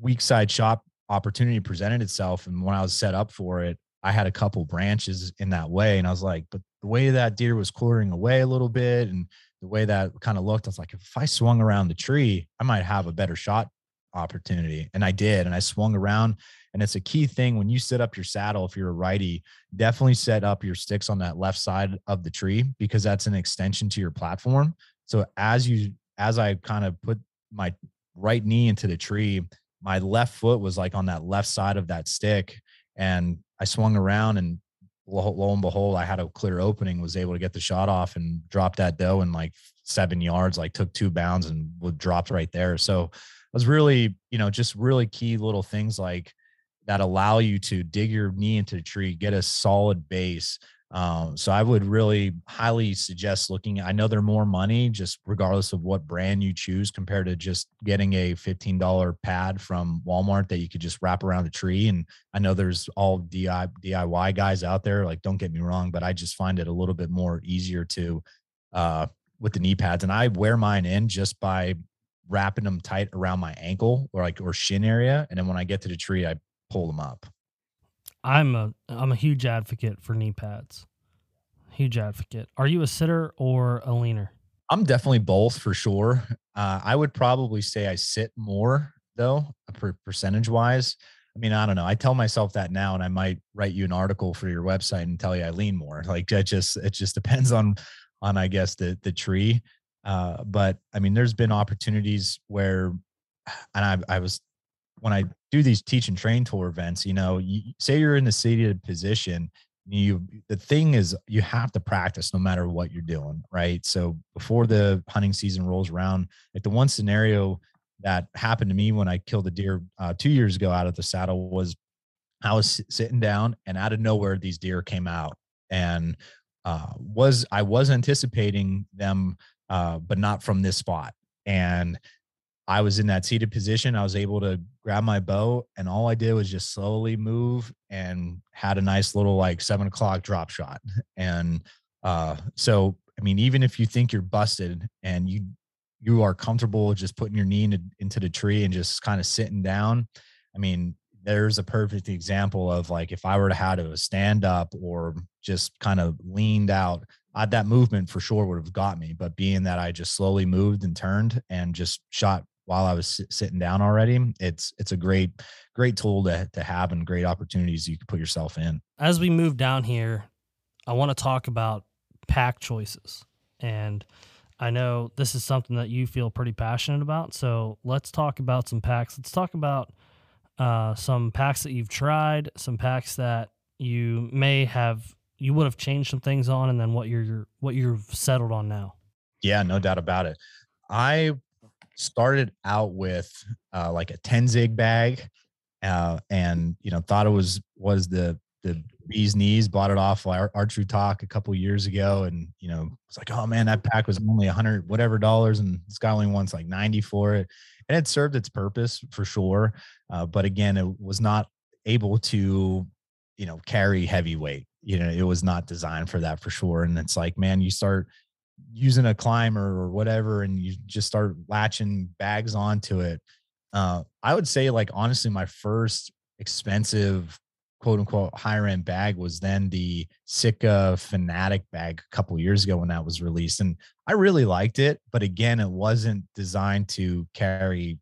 weak side shop opportunity presented itself. And when I was set up for it, I had a couple branches in that way. And I was like, but the way that deer was quartering away a little bit and the way that kind of looked, I was like, if I swung around the tree, I might have a better shot opportunity. And I did. And I swung around. And it's a key thing when you set up your saddle, if you're a righty, definitely set up your sticks on that left side of the tree because that's an extension to your platform. So as you as I kind of put my right knee into the tree, my left foot was like on that left side of that stick. And I swung around and lo, lo and behold, I had a clear opening, was able to get the shot off and drop that doe in like seven yards, like took two bounds and dropped right there. So it was really, you know, just really key little things like that allow you to dig your knee into the tree, get a solid base, um, so I would really highly suggest looking. I know they're more money, just regardless of what brand you choose, compared to just getting a fifteen dollar pad from Walmart that you could just wrap around a tree. And I know there's all DIY guys out there. Like, don't get me wrong, but I just find it a little bit more easier to uh, with the knee pads, and I wear mine in just by wrapping them tight around my ankle or like or shin area, and then when I get to the tree, I pull them up. I'm a I'm a huge advocate for knee pads. Huge advocate. Are you a sitter or a leaner? I'm definitely both for sure. Uh, I would probably say I sit more though, per- percentage wise. I mean, I don't know. I tell myself that now, and I might write you an article for your website and tell you I lean more. Like it just it just depends on on I guess the the tree. Uh, but I mean, there's been opportunities where, and I I was when I do these teach and train tour events, you know, you, say you're in the seated position, you the thing is you have to practice no matter what you're doing, right? So before the hunting season rolls around, like the one scenario that happened to me when I killed a deer uh, two years ago out of the saddle was I was sitting down and out of nowhere these deer came out and uh, was I was anticipating them, uh, but not from this spot. And I was in that seated position. I was able to grab my bow, and all I did was just slowly move and had a nice little like seven o'clock drop shot. And uh, so, I mean, even if you think you're busted and you you are comfortable just putting your knee into, into the tree and just kind of sitting down, I mean, there's a perfect example of like if I were to have to stand up or just kind of leaned out, uh, that movement for sure would have got me. But being that I just slowly moved and turned and just shot while I was sitting down already, it's it's a great great tool to to have and great opportunities you can put yourself in. As we move down here, I want to talk about pack choices. And I know this is something that you feel pretty passionate about. So let's talk about some packs. Let's talk about uh, some packs that you've tried, some packs that you may have you would have changed some things on, and then what you're what you've settled on now. Yeah, no doubt about it. I started out with uh, like a Tenzing bag uh, and you know thought it was was the the bee's knees bought it off ArcheryTalk a couple years ago and you know it's like oh man that pack was only 100 whatever dollars and this guy only wants like 90 for it. And it served its purpose for sure uh, but again it was not able to you know carry heavy weight you know it was not designed for that for sure and it's like man you start using a climber or whatever and you just start latching bags onto it uh, i would say like honestly my first expensive quote unquote higher end bag was then the Sitka Fanatic bag a couple years ago when that was released. And I really liked it. But again, it wasn't designed to carry,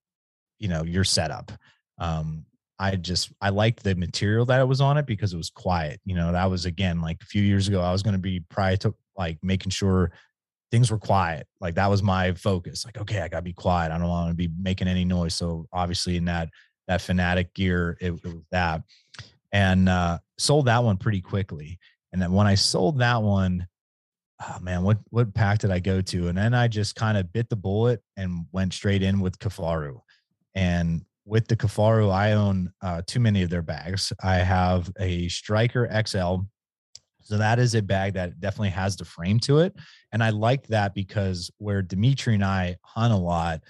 you know your setup. Um, I just I liked the material that it was on it because it was quiet. You know, that was again like a few years ago. I was going to be prior to like making sure things were quiet. Like that was my focus. Like, okay, I gotta be quiet. I don't want to be making any noise. So obviously in that that fanatic gear, it, it was that. And uh sold that one pretty quickly. And then when I sold that one, oh man, what what pack did I go to? And then I just kind of bit the bullet and went straight in with Kifaru. And with the Kifaru, I own uh, too many of their bags. I have a Striker XL. So that is a bag that definitely has the frame to it. And I like that because where Dimitri and I hunt a lot,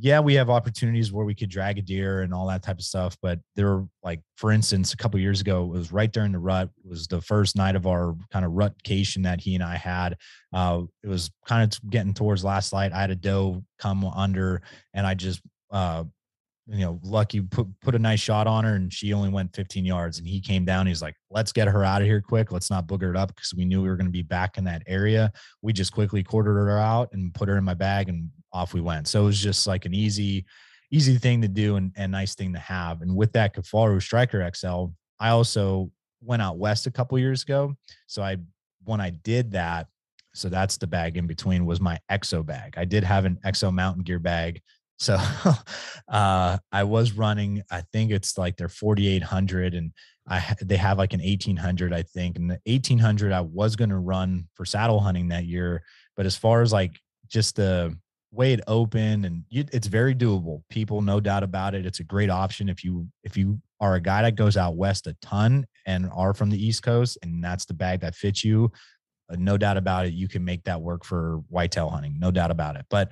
yeah, we have opportunities where we could drag a deer and all that type of stuff. But there, were like for instance, a couple years ago, it was right during the rut. It was the first night of our kind of rutcation that he and I had. Uh, it was kind of getting towards last light. I had a doe come under, and I just uh, you know, lucky put put a nice shot on her and she only went 15 yards. And he came down. He's like, let's get her out of here quick. Let's not booger it up because we knew we were going to be back in that area. We just quickly quartered her out and put her in my bag and off we went. So it was just like an easy, easy thing to do and, and nice thing to have. And with that Kifaru Striker XL, I also went out west a couple years ago. So I when I did that, so that's the bag in between was my exo bag. I did have an exo mountain gear bag so uh, I was running, I think it's like their 4800 and I they have like an 1800 I think and the 1800 I was going to run for saddle hunting that year but as far as like just the way it opened and you, it's very doable people no doubt about it it's a great option if you if you are a guy that goes out west a ton and are from the east coast and that's the bag that fits you uh, no doubt about it you can make that work for whitetail hunting no doubt about it but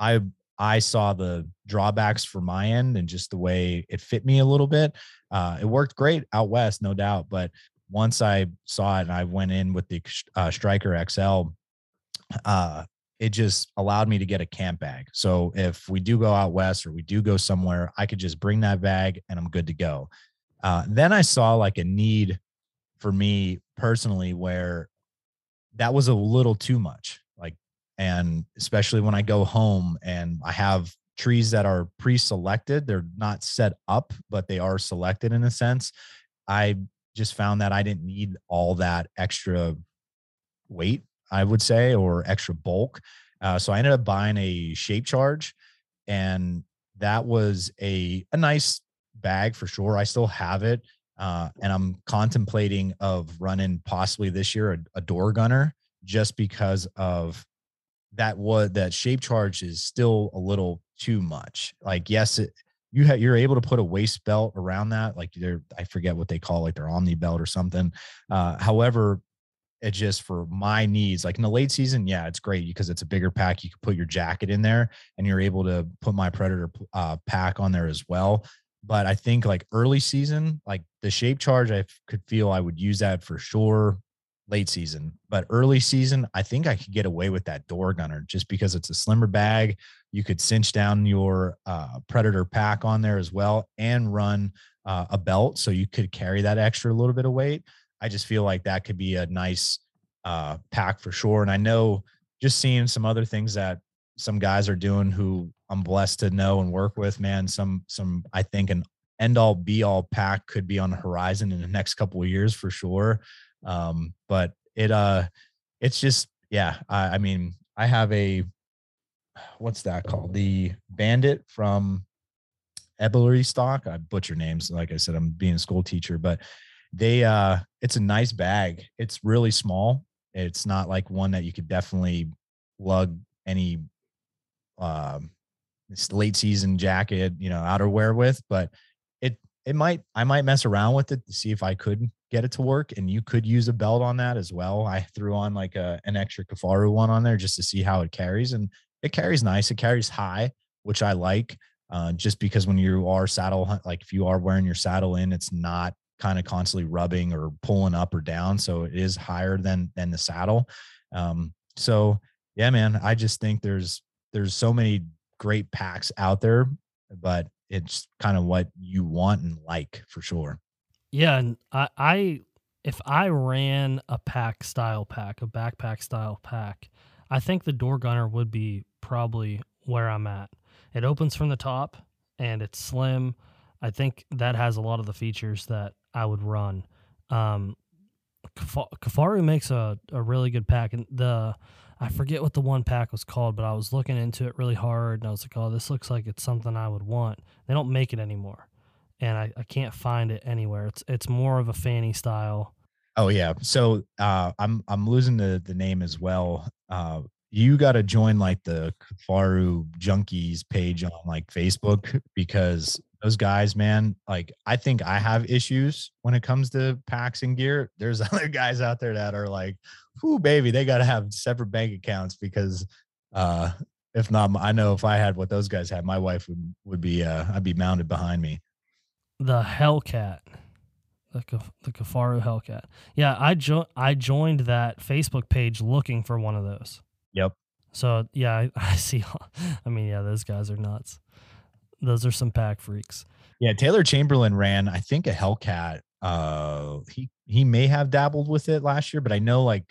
I I saw the drawbacks for my end and just the way it fit me a little bit. Uh, it worked great out west, no doubt. But once I saw it and I went in with the uh, Striker XL, uh, it just allowed me to get a camp bag. So if we do go out west or we do go somewhere, I could just bring that bag and I'm good to go. Uh, then I saw like a need for me personally where that was a little too much and especially when I go home and I have trees that are pre-selected, they're not set up, but they are selected in a sense. I just found that I didn't need all that extra weight, I would say, or extra bulk. Uh, so I ended up buying a shape charge, and that was a a nice bag for sure. I still have it, uh, and I'm contemplating of running possibly this year a, a door gunner just because of that was that shape charge is still a little too much. Like, yes, it, you have you're able to put a waist belt around that, like they're I forget what they call like their omni belt or something. Uh, however, it just for my needs, like in the late season, yeah, it's great because it's a bigger pack. You can put your jacket in there, and you're able to put my predator uh, pack on there as well. But I think like early season, like the shape charge, I could feel I would use that for sure late season, but early season, I think I could get away with that door gunner just because it's a slimmer bag. You could cinch down your uh, predator pack on there as well and run uh, a belt. So you could carry that extra little bit of weight. I just feel like that could be a nice uh, pack for sure. And I know just seeing some other things that some guys are doing who I'm blessed to know and work with, man, some, some, I think an end all be all pack could be on the horizon in the next couple of years for sure. Um, but it uh it's just yeah, I, I mean, I have a what's that called? The bandit from Eberlestock. I butcher names. Like I said, I'm being a school teacher, but they uh it's a nice bag. It's really small. It's not like one that you could definitely lug any um late season jacket, you know, outerwear with, but it it might I might mess around with it to see if I could get it to work and you could use a belt on that as well. I threw on like a, an extra kifaru one on there just to see how it carries and it carries nice it carries high which i like uh, just because when you are saddle like if you are wearing your saddle in it's not kind of constantly rubbing or pulling up or down so it is higher than than the saddle. Um, so yeah man i just think there's there's so many great packs out there but it's kind of what you want and like for sure yeah, and I, I if I ran a pack style pack, a backpack style pack, I think the door gunner would be probably where I'm at. It opens from the top and it's slim. I think that has a lot of the features that I would run. Um, Kifaru makes a, a really good pack, and the I forget what the one pack was called, but I was looking into it really hard, and I was like, "Oh, this looks like it's something I would want." They don't make it anymore, and I, I can't find it anywhere. It's it's more of a fanny style. Oh yeah, so uh, I'm I'm losing the the name as well. Uh, you got to join like the Kifaru Junkies page on like Facebook because those guys, man, like I think I have issues when it comes to packs and gear. There's other guys out there that are like, whoo, baby, they got to have separate bank accounts because uh, if not, I know if I had what those guys had, my wife would would be uh, I'd be mounted behind me. The Hellcat, the the Kifaru Hellcat. Yeah, I jo- I joined that Facebook page looking for one of those. Yep. So yeah, I, I see. I mean, yeah, those guys are nuts. Those are some pack freaks. Yeah, Taylor Chamberlain ran, I think, a Hellcat. Uh, he he may have dabbled with it last year, but I know like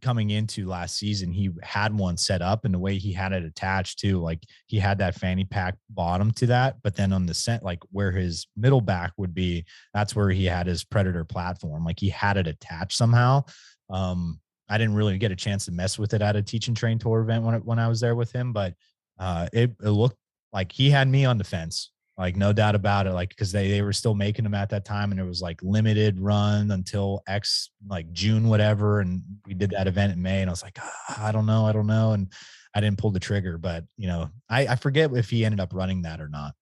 coming into last season, he had one set up and the way he had it attached to, like he had that fanny pack bottom to that, but then on the cent, like where his middle back would be, that's where he had his Predator platform. Like he had it attached somehow. Um, I didn't really get a chance to mess with it at a teach and train tour event when when I was there with him, but uh, it, it looked like he had me on the fence like no doubt about it like because they, they were still making them at that time and it was like limited run until x like june whatever and we did that event in may and i was like ah, i don't know i don't know and i didn't pull the trigger but you know i i forget if he ended up running that or not.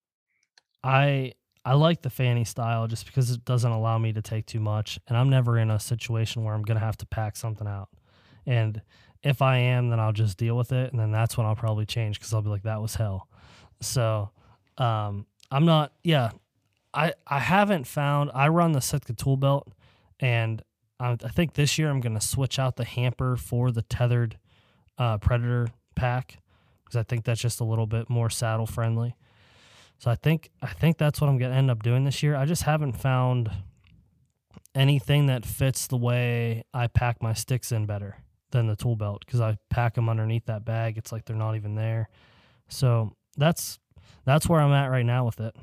I i like the fanny style just because it doesn't allow me to take too much and i'm never in a situation where i'm gonna have to pack something out. And if i am then i'll just deal with it and then that's when i'll probably change because i'll be like that was hell. So um, I'm not. Yeah, I I haven't found. I run the Sitka tool belt, and I, I think this year I'm going to switch out the hamper for the Tethrd uh, Predator pack because I think that's just a little bit more saddle friendly. So I think I think that's what I'm going to end up doing this year. I just haven't found anything that fits the way I pack my sticks in better than the tool belt because I pack them underneath that bag. It's like they're not even there. So that's that's where I'm at right now with it.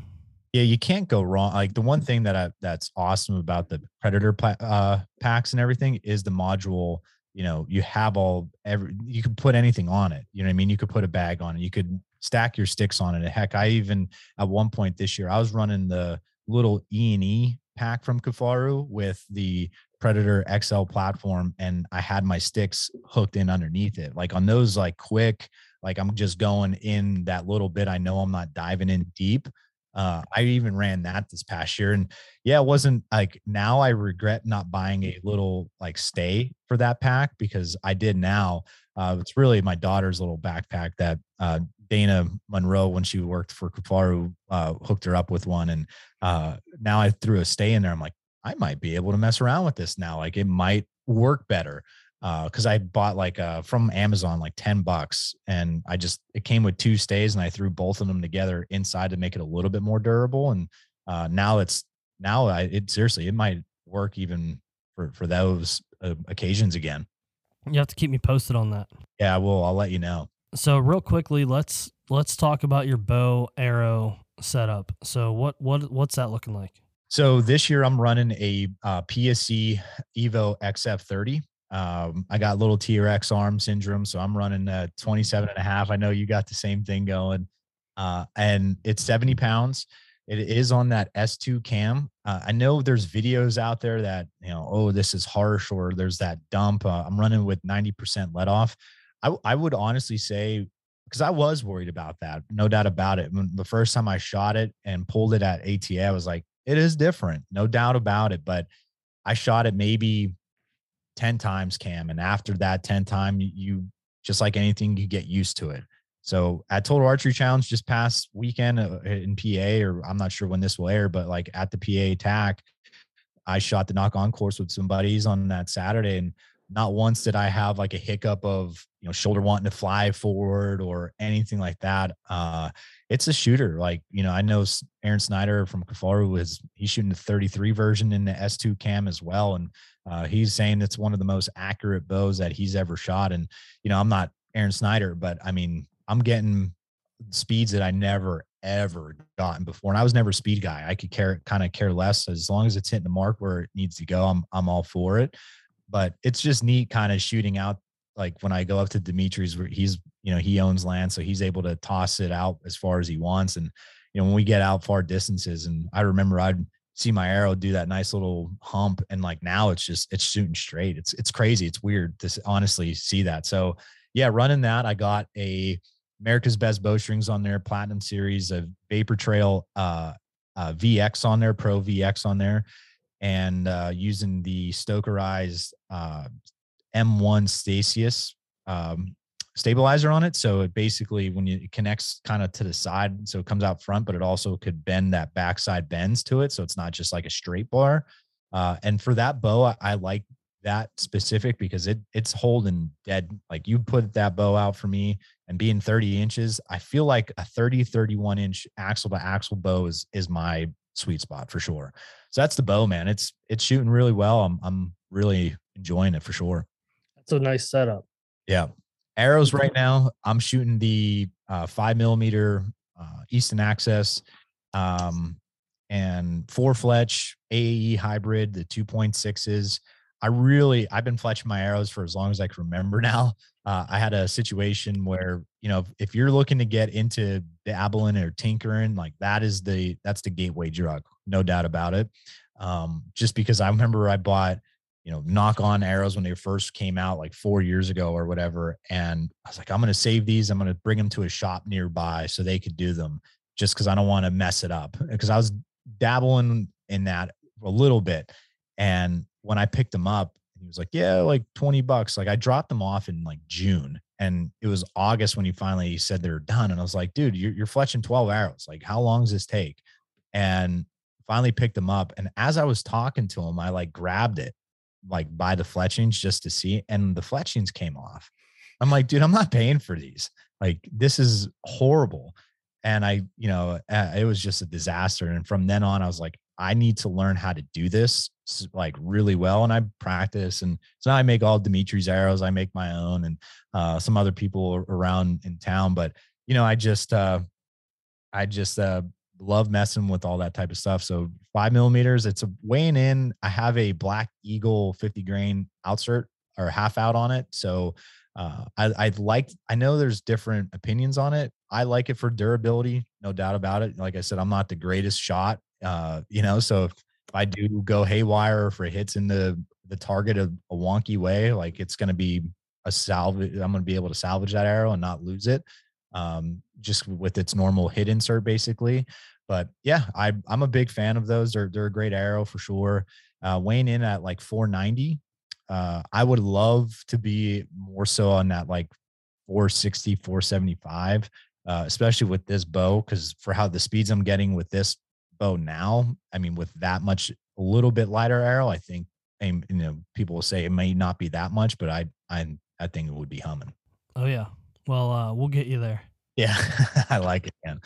Yeah, you can't go wrong. Like the one thing that I, that's awesome about the Predator uh, packs and everything is the module. You know, you have all every. You can put anything on it. You know what I mean? You could put a bag on it. You could stack your sticks on it. Heck, I even at one point this year I was running the little E and E pack from Kifaru with the Predator XL platform, and I had my sticks hooked in underneath it. Like on those, like quick like I'm just going in that little bit. I know I'm not diving in deep. Uh, I even ran that this past year, and yeah, it wasn't like now. I regret not buying a little like stay for that pack because I did now. Uh, it's really my daughter's little backpack that uh, Dana Monroe, when she worked for Kifaru, uh, hooked her up with one, and uh, now I threw a stay in there. I'm like, I might be able to mess around with this now. Like it might work better because uh, I bought like uh, from Amazon like 10 bucks and I just it came with two stays and I threw both of them together inside to make it a little bit more durable and uh, now it's now I it seriously it might work even for for those uh, occasions again. You have to keep me posted on that. Yeah, well, I'll let you know. So real quickly, let's let's talk about your bow arrow setup. So what what what's that looking like? So this year I'm running a uh, PSE Evo XF30 um, I got little TRX arm syndrome, so I'm running a 27 and a half. I know you got the same thing going. Uh, and it's 70 pounds. It is on that S2 cam. Uh, I know there's videos out there that, you know, oh, this is harsh or there's that dump. Uh, I'm running with 90% let off. I, I would honestly say, because I was worried about that, no doubt about it. When the first time I shot it and pulled it at ATA, I was like, it is different, no doubt about it. But I shot it maybe 10 times cam and after that 10 time you just like anything you get used to it. So at total archery challenge just past weekend uh, in pa or i'm not sure when this will air but like at the PA TAC i shot the Nock On course with some buddies on that saturday and not once did i have like a hiccup of you know shoulder wanting to fly forward or anything like that. Uh it's a shooter like you know i know aaron snyder from Kifaru is he's shooting the 33 version in the s2 cam as well and uh, he's saying it's one of the most accurate bows that he's ever shot. And, you know, I'm not Aaron Snyder, but I mean, I'm getting speeds that I never ever gotten before. And I was never a speed guy. I could care kind of care less as long as it's hitting the mark where it needs to go. I'm I'm all for it. But it's just neat kind of shooting out like when I go up to Dimitri's where he's, you know, he owns land, so he's able to toss it out as far as he wants. And you know, when we get out far distances, and I remember I'd see my arrow do that nice little hump, and like now it's just it's shooting straight. It's it's crazy. It's weird to honestly see that. So yeah, running that, I got a America's Best Bowstrings on there, Platinum Series, a Vapor Trail uh, uh, VX on there, Pro VX on there, and uh, using the Stokerized uh, M1 Stasius um, stabilizer on it. So it basically, when you, it connects kind of to the side, so it comes out front, but it also could bend that backside bends to it. So it's not just like a straight bar. Uh, and for that bow, I, I like that specific because it it's holding dead. Like you put that bow out for me and being 30 inches, I feel like a 30, 31 inch axle to axle bow is is my sweet spot for sure. So that's the bow, man. It's it's shooting really well. I'm I'm really enjoying it for sure. That's a nice setup. Yeah. Arrows right now, I'm shooting the uh, five millimeter uh, Easton Access um, and four Fletch AAE hybrid, the 2.6s. I really I've been fletching my arrows for as long as I can remember now. Uh, I had a situation where you know if you're looking to get into the dabbling or tinkering, like that is the that's the gateway drug, no doubt about it. Um, just because I remember I bought you know Nock On arrows when they first came out like four years ago or whatever, and I was like I'm going to save these, I'm going to bring them to a shop nearby so they could do them, just because I don't want to mess it up because I was dabbling in that a little bit and when I picked him up, he was like, Yeah, like 20 bucks. Like I dropped them off in like June and it was August when he finally said they're done. And I was like, dude, you're, you're fletching 12 arrows. Like, how long does this take? And finally picked them up. And as I was talking to him, I like grabbed it like buy the fletchings just to see, and the fletchings came off. I'm like, dude, I'm not paying for these. Like, this is horrible. And I, you know, uh, it was just a disaster. And from then on, I was like, I need to learn how to do this like really well and I practice and so now I make all Dimitri's arrows I make my own and uh, some other people around in town but you know I just uh, I just uh, love messing with all that type of stuff. So five millimeters it's a weighing in. I have a black eagle 50 grain outsert or half out on it. So uh, I, I like I know there's different opinions on it. I like it for durability no doubt about it. Like I said I'm not the greatest shot uh, you know so if I do go haywire, it hits in the target a, a wonky way, like it's going to be a salvage. I'm going to be able to salvage that arrow and not lose it, um, just with its normal hit insert, basically. But yeah, I I'm a big fan of those. They're they're a great arrow for sure. Uh, weighing in at like 490. Uh, I would love to be more so on that like 460, 475, uh, especially with this bow, because for how the speeds I'm getting with this bow now, I mean, with that much, a little bit lighter arrow, I think, you know, people will say it may not be that much, but I, I, I think it would be humming. Oh yeah. Well, uh, we'll get you there. Yeah, I like it, man.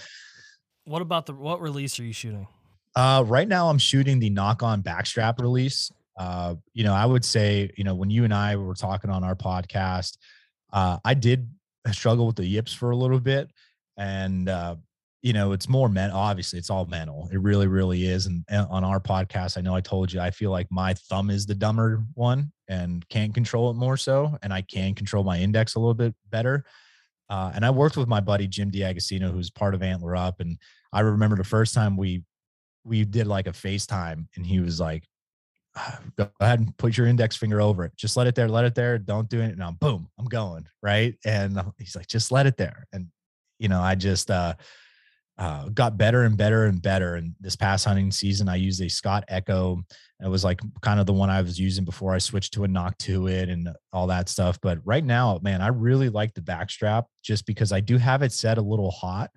What about the what release are you shooting? Uh, right now I'm shooting the Nock On backstrap release. Uh, you know, I would say, you know, when you and I were talking on our podcast, uh, I did struggle with the yips for a little bit. And uh, you know, it's more men. Obviously, it's all mental. It really, really is. And, and, on our podcast, I know I told you I feel like my thumb is the dumber one and can't control it more so, and I can control my index a little bit better. Uh, and I worked with my buddy Jim D'Agostino, who's part of Antler Up, and I remember the first time we we did like a FaceTime, and he was like, ah, "Go ahead and put your index finger over it. Just let it there. Let it there. Don't do it." And I'm boom, I'm going right. And he's like, "Just let it there." And you know, I just uh uh, got better and better and better. And this past hunting season, I used a Scott Echo. It was like kind of the one I was using before I switched to a Knock to Noctuid and all that stuff. But right now, man, I really like the backstrap just because I do have it set a little hot.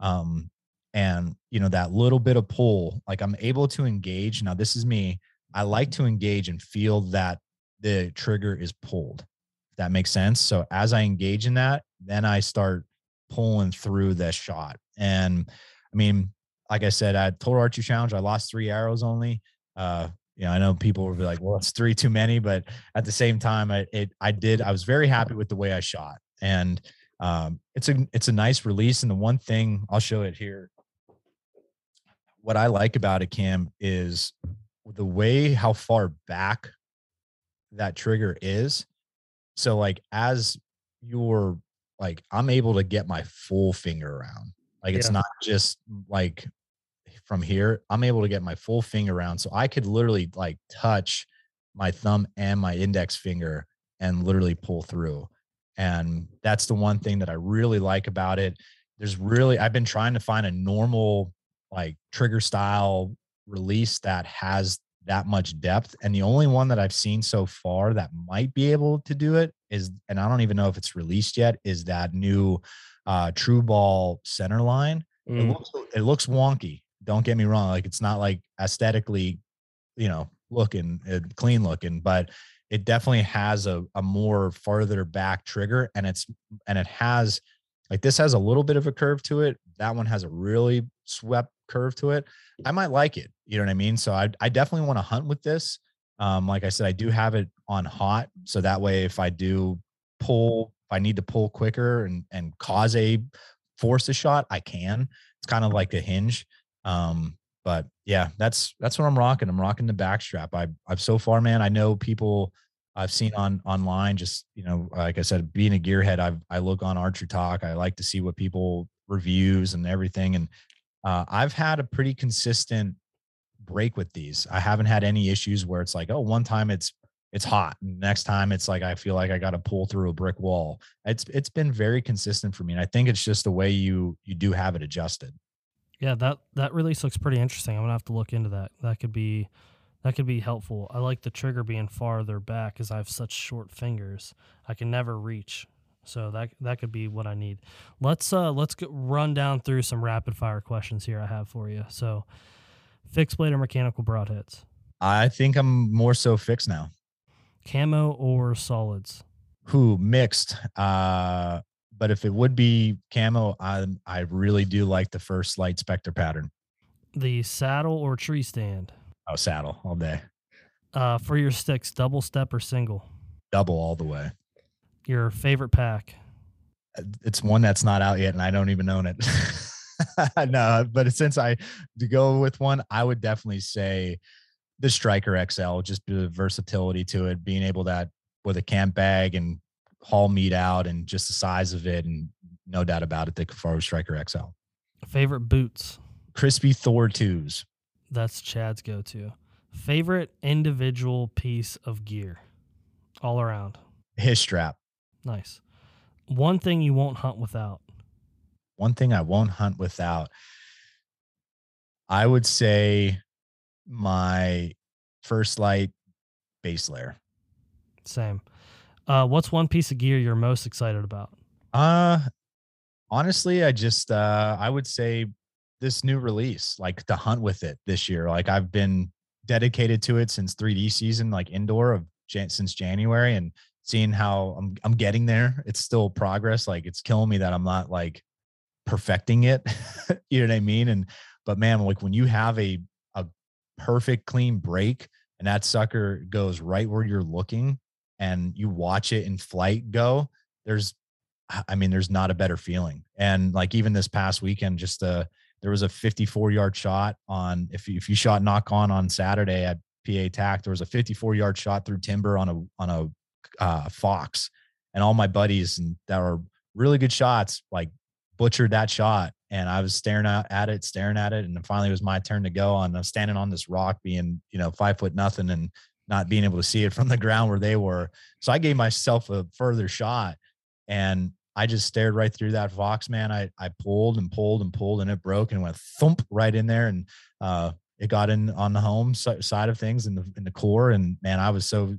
Um, and you know, that little bit of pull, like I'm able to engage. Now, this is me. I like to engage and feel that the trigger is pulled. That makes sense. So as I engage in that, then I start pulling through the shot. And I mean, like I said, I total archery challenge, I lost three arrows only. Uh, you know, I know people will be like, well, it's three too many, but at the same time, I, it, I did, I was very happy with the way I shot. And um, it's a it's a nice release. And the one thing I'll show it here, what I like about it, Cam, is the way how far back that trigger is. So like as you're like I'm able to get my full finger around. Like it's not just like from here. I'm able to get my full finger around. So I could literally like touch my thumb and my index finger and literally pull through. And that's the one thing that I really like about it. There's really I've been trying to find a normal like trigger style release that has that much depth. And the only one that I've seen so far that might be able to do it is, and I don't even know if it's released yet, is that new uh TruBall center line. It Mm. looks it looks wonky. Don't get me wrong. Like it's not like aesthetically, you know, looking uh, clean looking, but it definitely has a, a more farther back trigger and it's and it has like this has a little bit of a curve to it. That one has a really swept curve to it. I might like it. You know what I mean? So I I definitely want to hunt with this. Um, like I said, I do have it on hot. So that way if I do pull, if I need to pull quicker and and cause a force a shot, I can. It's kind of like a hinge. Um, but yeah, that's that's what I'm rocking. I'm rocking the backstrap. I I've so far, man. I know people I've seen on online. Just you know, like I said, being a gearhead, I I look on ArcheryTalk. I like to see what people reviews and everything. And uh, I've had a pretty consistent break with these. I haven't had any issues where it's like, oh, one time it's it's hot, next time it's like I feel like I got to pull through a brick wall. It's it's been very consistent for me, and I think it's just the way you you do have it adjusted. Yeah, that that release looks pretty interesting. I'm gonna have to look into that. That could be that could be helpful. I like the trigger being farther back because I have such short fingers. I can never reach. So that that could be what I need. Let's uh let's get, run down through some rapid fire questions here I have for you. So fixed blade or mechanical broadheads, I think I'm more so fixed now. Camo or solids, Who mixed? Uh, but if it would be camo, I I really do like the First Lite specter pattern. the saddle or tree stand. Oh, saddle all day, Uh, for your sticks, double step or single. double all the way. Your favorite pack. Uh, It's one that's not out yet, and I don't even own it. no, but since I to go with one, I would definitely say the Striker XL. Just the versatility to it, being able that with a camp bag and haul meat out, and just the size of it, and no doubt about it, the Kifaru Striker XL. Favorite boots. Crispi Thor twos. That's Chad's go to. Favorite individual piece of gear all around. His strap. Nice. One thing you won't hunt without. One thing I won't hunt without. I would say my First Lite base layer. Same. Uh, what's one piece of gear you're most excited about? Uh honestly, I just uh I would say this new release, like to hunt with it this year. Like I've been dedicated to it since 3D season, like indoor of Jan- since January and seeing how I'm I'm getting there. It's still progress. Like it's killing me that I'm not like perfecting it. you know what I mean? And but man, like when you have a a perfect clean break and that sucker goes right where you're looking and you watch it in flight go, there's I mean, there's not a better feeling. And like even this past weekend, just uh there was a 54 yard shot on if you, if you shot Nock On on Saturday at PA TAC, there was a 54 yard shot through timber on a on a uh, fox, and all my buddies and that were really good shots like butchered that shot. And I was staring out at it, staring at it, and then finally it was my turn to go. And I'm standing on this rock, being you know five foot nothing, and not being able to see it from the ground where they were. So I gave myself a further shot, and I just stared right through that fox, man. I I pulled and pulled and pulled, and it broke and went thump right in there, and uh, it got in on the home side of things in the in the core, and man, I was so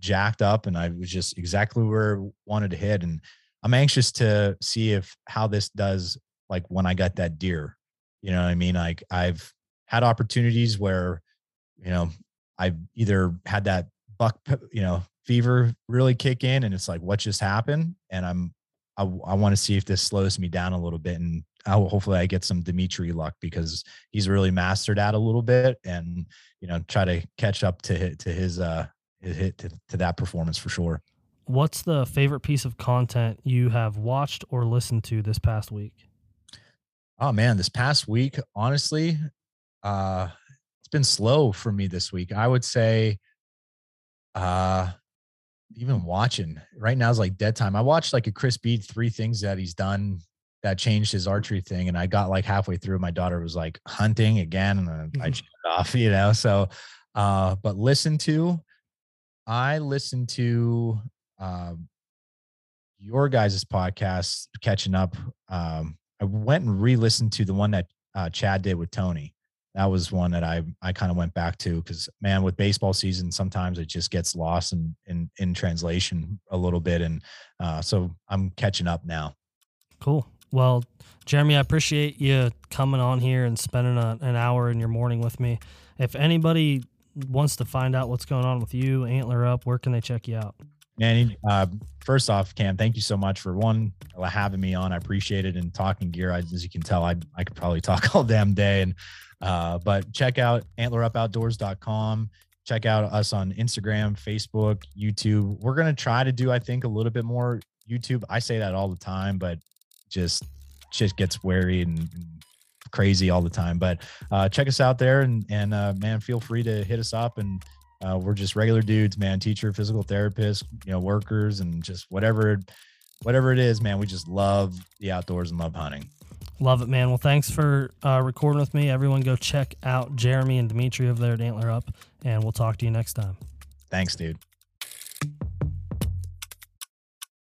jacked up, and I was just exactly where I wanted to hit, and I'm anxious to see if how this does, like when I got that deer. You know what I mean? Like I've had opportunities where, you know, I've either had that buck, you know, fever really kick in, and it's like, what just happened? And I'm I, I want to see if this slows me down a little bit and I, hopefully I get some Dimitri luck because he's really mastered that a little bit and you know try to catch up to hit to his uh his hit to, to that performance for sure. what's the favorite piece of content you have watched or listened to this past week? Oh man, this past week, honestly, uh, it's been slow for me this week. I would say, uh, even watching right now is like dead time. I watched like a Chris Bead three things that he's done that changed his archery thing, and I got like halfway through. My daughter was like hunting again, and I mm-hmm. shut off, you know. So, uh, but listen to, I listened to um, your guys' podcast, catching up. Um, I went and re-listened to the one that uh, Chad did with Tony. That was one that I I kind of went back to because man, with baseball season, sometimes it just gets lost in in, in translation a little bit, and uh, so I'm catching up now. Cool. Well, Jeremy, I appreciate you coming on here and spending a, an hour in your morning with me. If anybody wants to find out what's going on with you, Antler Up, where can they check you out? Manny, uh, first off, Cam, thank you so much for one having me on. I appreciate it and talking gear. I, as you can tell, I I could probably talk all damn day. And uh, but check out antlerupoutdoors.com. Check out us on Instagram, Facebook, YouTube. We're gonna try to do, I think, a little bit more YouTube. I say that all the time, but just just gets wary and, crazy all the time. But uh, check us out there, and and uh, man, feel free to hit us up and uh, we're just regular dudes, man. Teacher, physical therapist, you know, workers, and just whatever, whatever it is, man. We just love the outdoors and love hunting. Love it, man. Well, thanks for uh, recording with me. Everyone, go check out Jeremy and Dimitri over there at Antler Up, and we'll talk to you next time. Thanks, dude.